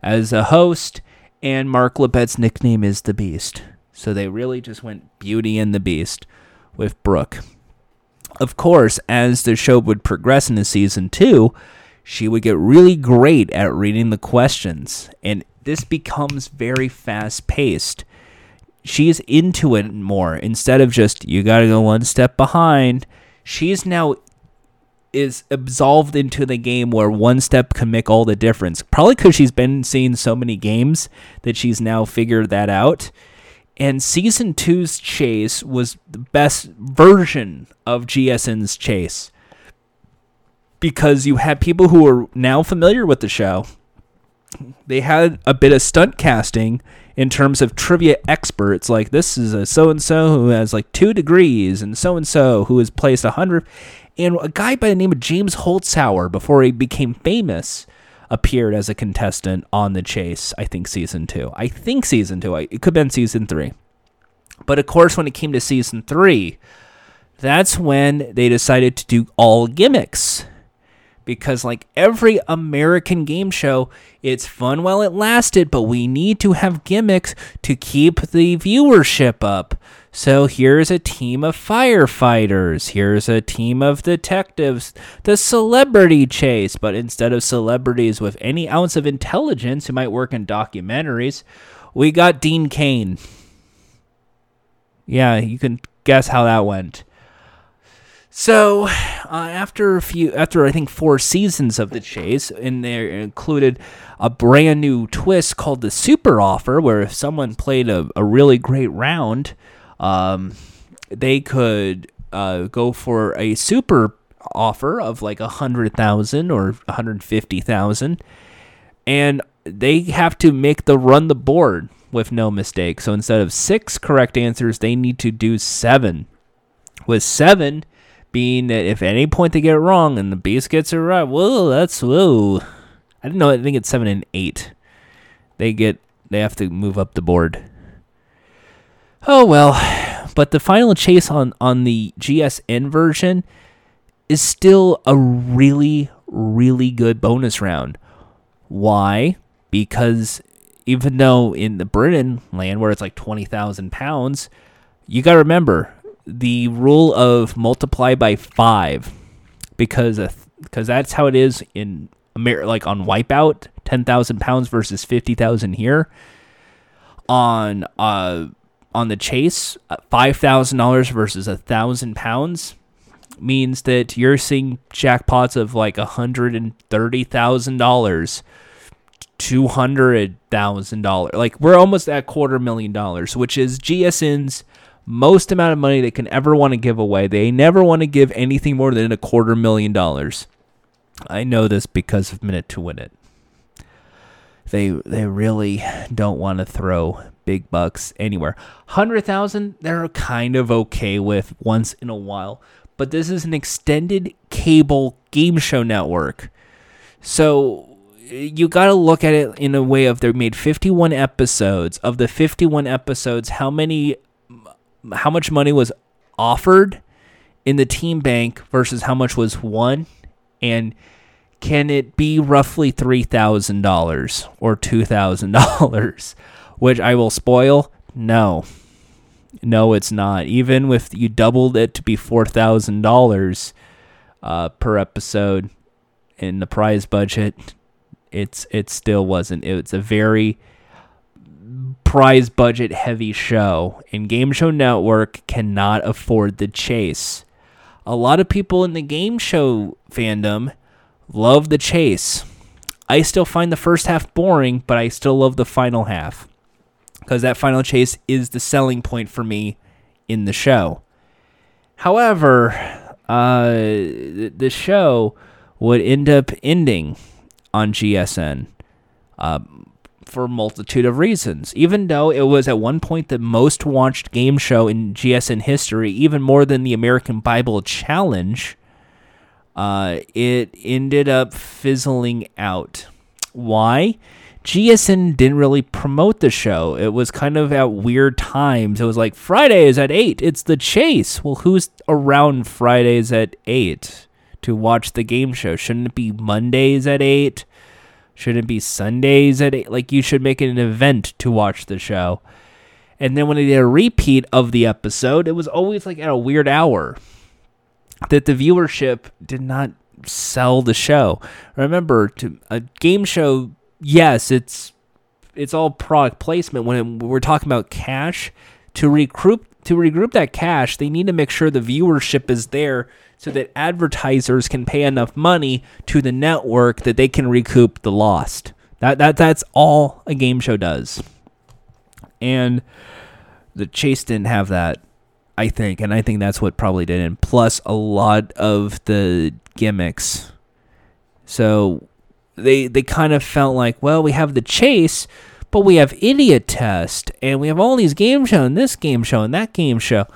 as a host, and Mark Labbett's nickname is the Beast. So they really just went Beauty and the Beast with Brooke. Of course, as the show would progress into season two, she would get really great at reading the questions, and this becomes very fast paced. She's into it more instead of just, you gotta go one step behind. She's now is absolved into the game where one step can make all the difference. Probably because she's been seeing so many games that she's now figured that out. And season two's chase was the best version of GSN's chase because you had people who are now familiar with the show. They had a bit of stunt casting in terms of trivia experts. Like this is a so and so who has like two degrees, and so and so who has placed a hundred. And a guy by the name of James Holzhauer, before he became famous, appeared as a contestant on The Chase. I think season two. I think season two. It could have been season three. But of course, when it came to season three, that's when they decided to do all gimmicks because like every American game show, it's fun while it lasted, but we need to have gimmicks to keep the viewership up. So here's a team of firefighters, here's a team of detectives, the celebrity chase, but instead of celebrities with any ounce of intelligence who might work in documentaries, we got Dean Cain. Yeah, you can guess how that went. So, uh, after a few, after I think four seasons of the chase, and there included a brand new twist called the Super Offer, where if someone played a, a really great round, um, they could uh, go for a super offer of like a hundred thousand or hundred fifty thousand, and they have to make the run the board with no mistake. So instead of six correct answers, they need to do seven. With seven being that if at any point they get it wrong and the beast gets it right, whoa, that's whoa. I didn't know. I think it's seven and eight. They get they have to move up the board. Oh well, but the final chase on on the GSN version is still a really really good bonus round. Why? Because even though in the Britain land where it's like twenty thousand pounds, you got to remember the rule of multiply by five because because that's how it is in America, like on Wipeout, ten thousand pounds versus fifty thousand here. On uh on the chase, uh, five thousand dollars versus a thousand pounds means that you're seeing jackpots of like a hundred and thirty thousand dollars, two hundred thousand dollars. Like we're almost at quarter million dollars, which is GSN's most amount of money they can ever want to give away. They never want to give anything more than a quarter million dollars. I know this because of Minute to Win It. They they really don't want to throw big bucks anywhere. Hundred thousand, they're kind of okay with once in a while, but this is an extended cable game show network, so you got to look at it in a way of they made 51 episodes. Of the 51 episodes, how many how much money was offered in the team bank versus how much was won and can it be roughly $3,000 or $2,000 which I will spoil? No. No it's not. Even if you doubled it to be $4,000 uh, per episode in the prize budget it's it still wasn't. It's a very prize budget heavy show, and Game Show Network cannot afford the chase. A lot of people in the game show fandom love the chase. I still find the first half boring, but I still love the final half because that final chase is the selling point for me in the show. However, uh, the show would end up ending on GSN. Uh, for a multitude of reasons. Even though it was at one point the most watched game show in GSN history, even more than the American Bible Challenge, uh, it ended up fizzling out. Why? GSN didn't really promote the show. It was kind of at weird times. It was like Fridays at 8. It's the chase. Well, who's around Fridays at 8 to watch the game show? Shouldn't it be Mondays at 8? Shouldn't it be Sundays at 8? Like, you should make it an event to watch the show. And then when they did a repeat of the episode, it was always like at a weird hour that the viewership did not sell the show. Remember, to a game show yes, it's it's all product placement. When we're talking about cash, to regroup to regroup that cash, they need to make sure the viewership is there so that advertisers can pay enough money to the network that they can recoup the lost. That that that's all a game show does. And the Chase didn't have that, I think, and I think that's what probably did. And plus a lot of the gimmicks. So they they kind of felt like, well, we have the chase, but we have idiot test, and we have all these game show and this game show and that game show.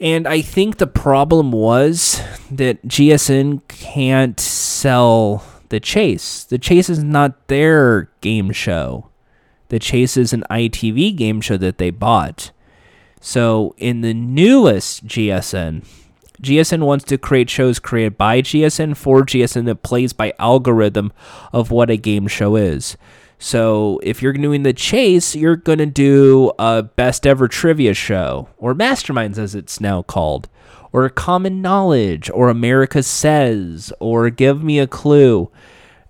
And I think the problem was that GSN can't sell the chase. The chase is not their game show. The chase is an ITV game show that they bought. So in the newest GSN, GSN wants to create shows created by GSN for GSN that plays by algorithm of what a game show is. So if you're doing the chase, you're to do a best ever trivia show, or masterminds as it's now called, or common knowledge, or America says, or give me a clue.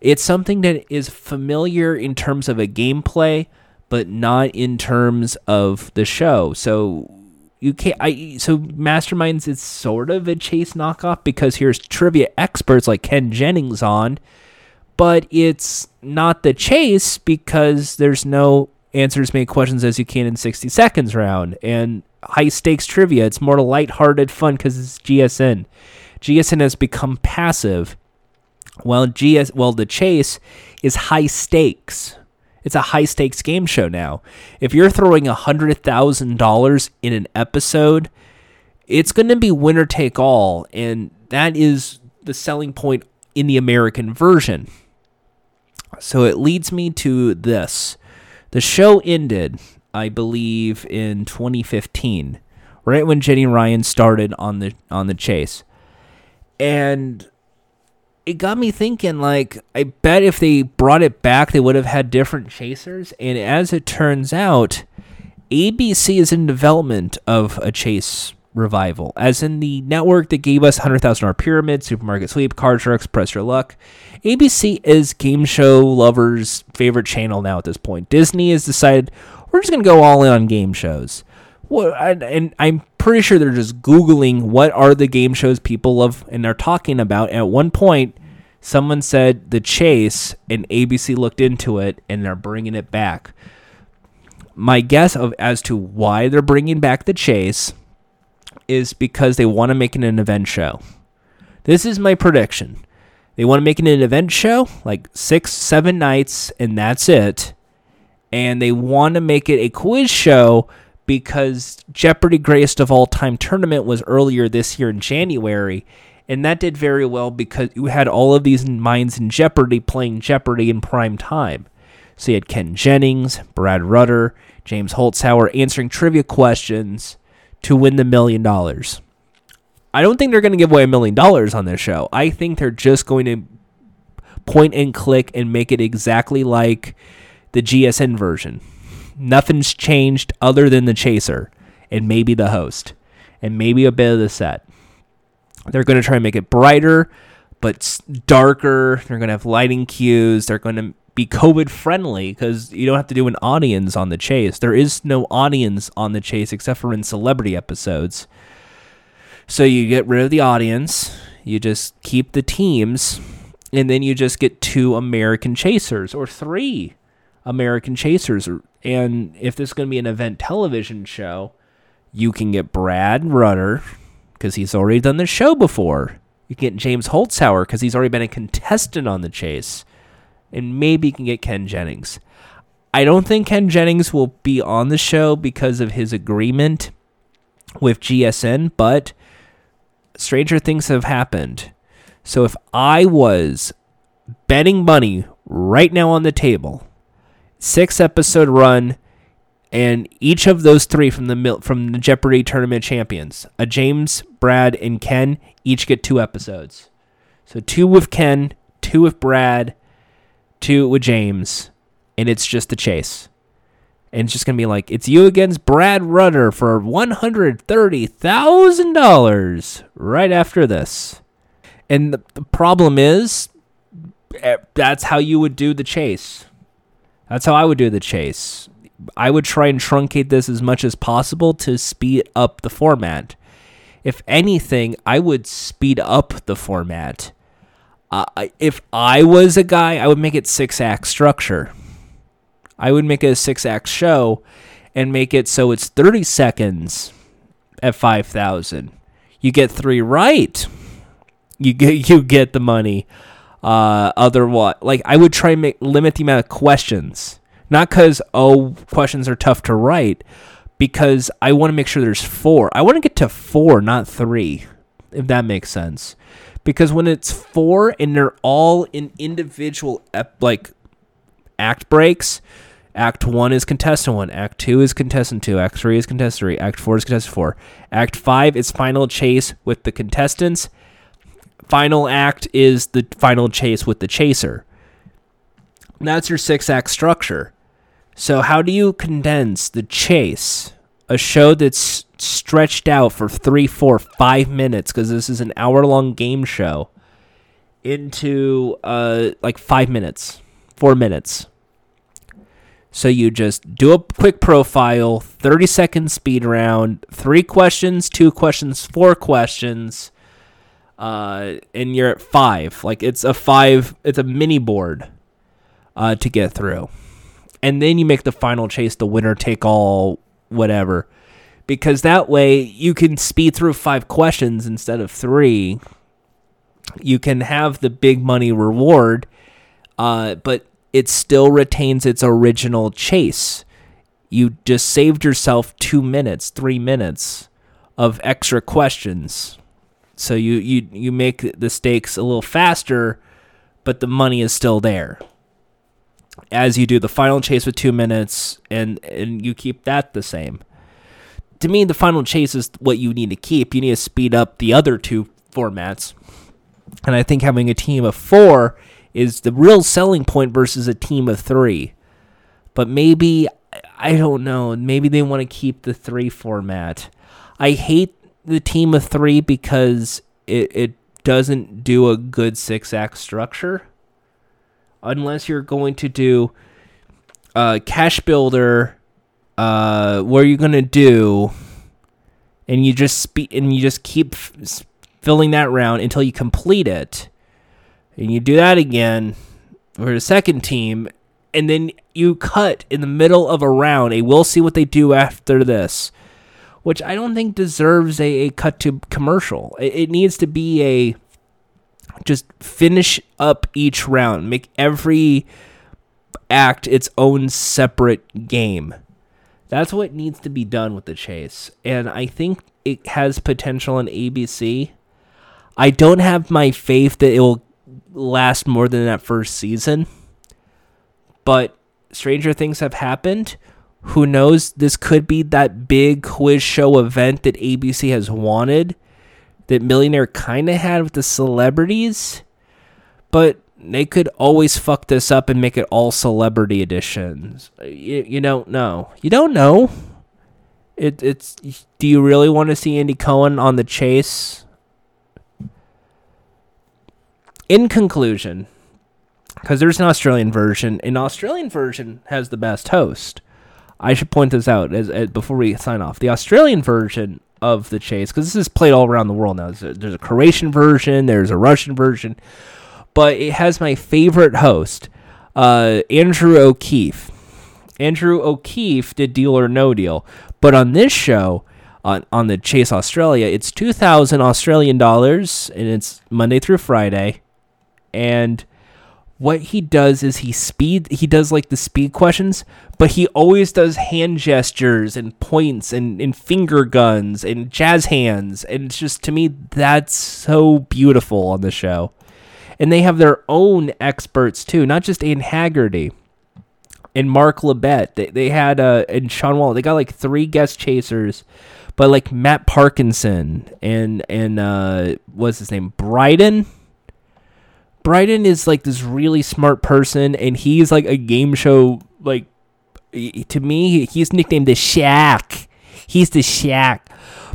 It's something that is familiar in terms of a gameplay, but not in terms of the show. So you can't I so Masterminds is sort of a chase knockoff because here's trivia experts like Ken Jennings on, but it's not the chase because there's no answers made questions as you can in 60 seconds round and high stakes trivia. It's more lighthearted fun because it's GSN. GSN has become passive, while GS well the chase is high stakes. It's a high stakes game show now. If you're throwing $100,000 in an episode, it's going to be winner take all. And that is the selling point in the American version. So it leads me to this. The show ended, I believe, in 2015, right when Jenny Ryan started on the on the chase. And it got me thinking like I bet if they brought it back they would have had different chasers. And as it turns out ABC is in development of a chase revival as in the network that gave us $100,000 pyramid supermarket sweep card sharks press your luck. ABC is game show lovers favorite channel now at this point. Disney has decided we're just going to go all in on game shows. What and I'm pretty sure they're just googling what are the game shows people love and they're talking about. At one point, someone said The Chase, and ABC looked into it, and they're bringing it back. My guess of as to why they're bringing back The Chase is because they want to make it an event show. This is my prediction. They want to make it an event show, like six, seven nights, and that's it. And they want to make it a quiz show because Jeopardy Greatest of All Time tournament was earlier this year in January, and that did very well because you had all of these minds in Jeopardy playing Jeopardy in prime time. So you had Ken Jennings, Brad Rutter, James Holzhauer answering trivia questions to win the million dollars. I don't think they're going to give away a million dollars on this show. I think they're just going to point and click and make it exactly like the GSN version. Nothing's changed other than the chaser and maybe the host and maybe a bit of the set. They're going to try and make it brighter, but darker. They're going to have lighting cues. They're going to be COVID friendly because you don't have to do an audience on the chase. There is no audience on the chase except for in celebrity episodes. So you get rid of the audience, you just keep the teams, and then you just get two American chasers or three American chasers and if this is going to be an event television show, you can get Brad Rutter because he's already done the show before. You can get James Holzhauer because he's already been a contestant on the chase. And maybe you can get Ken Jennings. I don't think Ken Jennings will be on the show because of his agreement with GSN, but stranger things have happened. So if I was betting money right now on the table six episode run, and each of those three from the from the Jeopardy tournament champions, a James, Brad, and Ken, each get two episodes. So two with Ken, two with Brad, two with James, and it's just the chase. And it's just gonna be like it's you against Brad Rutter for one hundred thirty thousand dollars right after this. And the, the problem is, eh, that's how you would do the chase. That's how I would do the chase. I would try and truncate this as much as possible to speed up the format. If anything, I would speed up the format. Uh, if I was a guy, I would make it six act structure. I would make it a six act show and make it so it's 30 seconds at 5,000. You get three right. You get you get the money. Uh, other what? Like I would try and make limit the amount of questions. Not because oh questions are tough to write, because I want to make sure there's four. I want to get to four, not three, if that makes sense. Because when it's four and they're all in individual ep- like act breaks, Act one is contestant one. Act two is contestant two. Act three is contestant three. Act four is contestant four. Act five is final chase with the contestants. Final act is the final chase with the chaser. That's your six act structure. So, how do you condense the chase, a show that's stretched out for three, four, five minutes, because this is an hour long game show, into uh, like five minutes, four minutes? So you just do a quick profile, 30 second speed round, three questions, two questions, four questions, uh, and you're at five. Like it's a five, it's a mini board uh, to get through. And then you make the final chase the winner take all, whatever. Because that way you can speed through five questions instead of three. You can have the big money reward, uh, but it still retains its original chase. You just saved yourself two minutes, three minutes of extra questions. So you, you, you make the stakes a little faster, but the money is still there. As you do the final chase with two minutes, and, and you keep that the same. To me, the final chase is what you need to keep. You need to speed up the other two formats. And I think having a team of four is the real selling point versus a team of three. But maybe, I don't know, maybe they want to keep the three format. I hate the team of three because it, it doesn't do a good six act structure. Unless you're going to do uh, cash builder, uh, where you're going to do, and you just spe- and you just keep f- filling that round until you complete it and you do that again for the second team, and then you cut in the middle of a round and we'll see what they do after this, which I don't think deserves a, a cut to commercial. It, it needs to be a just finish up each round, make every act its own separate game. That's what needs to be done with the chase. And I think it has potential in ABC. I don't have my faith that it will last more than that first season. But stranger things have happened. Who knows? This could be that big quiz show event that ABC has wanted, that Millionaire kind of had with the celebrities. But they could always fuck this up and make it all celebrity editions. Uh, you, you don't know. You don't know. It, it's. Do you really want to see Andy Cohen on the chase? in conclusion, because there's an Australian version, an Australian version has the best host. I should point this out as, as before we sign off. The Australian version of the chase, because this is played all around the world now. There's a, there's a Croatian version, there's a Russian version, but it has my favorite host, uh, Andrew O'Keefe. Andrew O'Keefe did Deal or No Deal, but on this show, on on the Chase Australia, it's two thousand Australian dollars, and it's Monday through Friday and what he does is he speed he does like the speed questions but he always does hand gestures and points and, and finger guns and jazz hands and it's just to me that's so beautiful on the show and they have their own experts too not just Anne Hegerty and Mark Labbett. They they had uh and Shaun Wall. They got like three guest chasers, but like Matt Parkinson and and uh what's his name Brydon. Brydon is like this really smart person, and he's like a game show like to me. He's nicknamed the Shark. He's the Shark,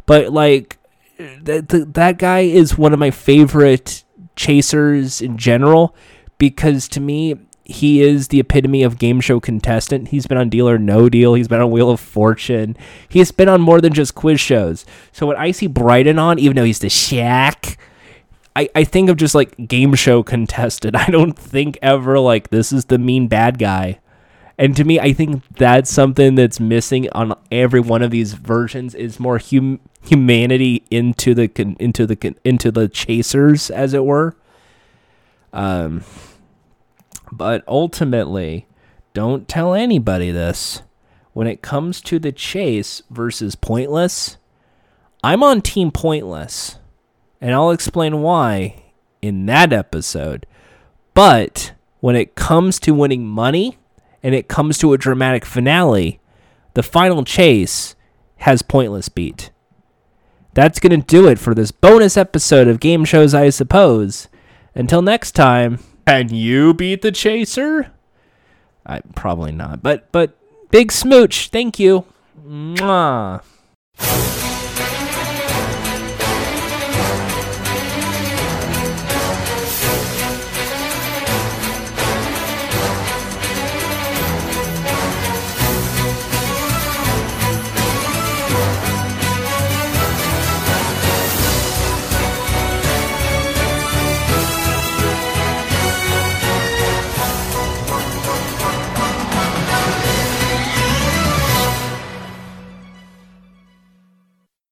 but like that that guy is one of my favorite chasers in general because to me he is the epitome of game show contestant. He's been on Deal or No Deal. He's been on Wheel of Fortune. He's been on more than just quiz shows. So when I see Brydon on, even though he's the Shark, I, I think of just like game show contestant. I don't think ever like this is the mean bad guy. And to me, I think that's something that's missing on every one of these versions is more hum- humanity into the into the into the chasers, as it were. Um, but ultimately, don't tell anybody this. When it comes to the chase versus pointless, I'm on team pointless. And I'll explain why in that episode. But when it comes to winning money and it comes to a dramatic finale, the final chase has pointless beat. That's going to do it for this bonus episode of Game Shows, I suppose. Until next time. Can you beat the chaser? I probably not. But but big smooch. Thank you. Mwah.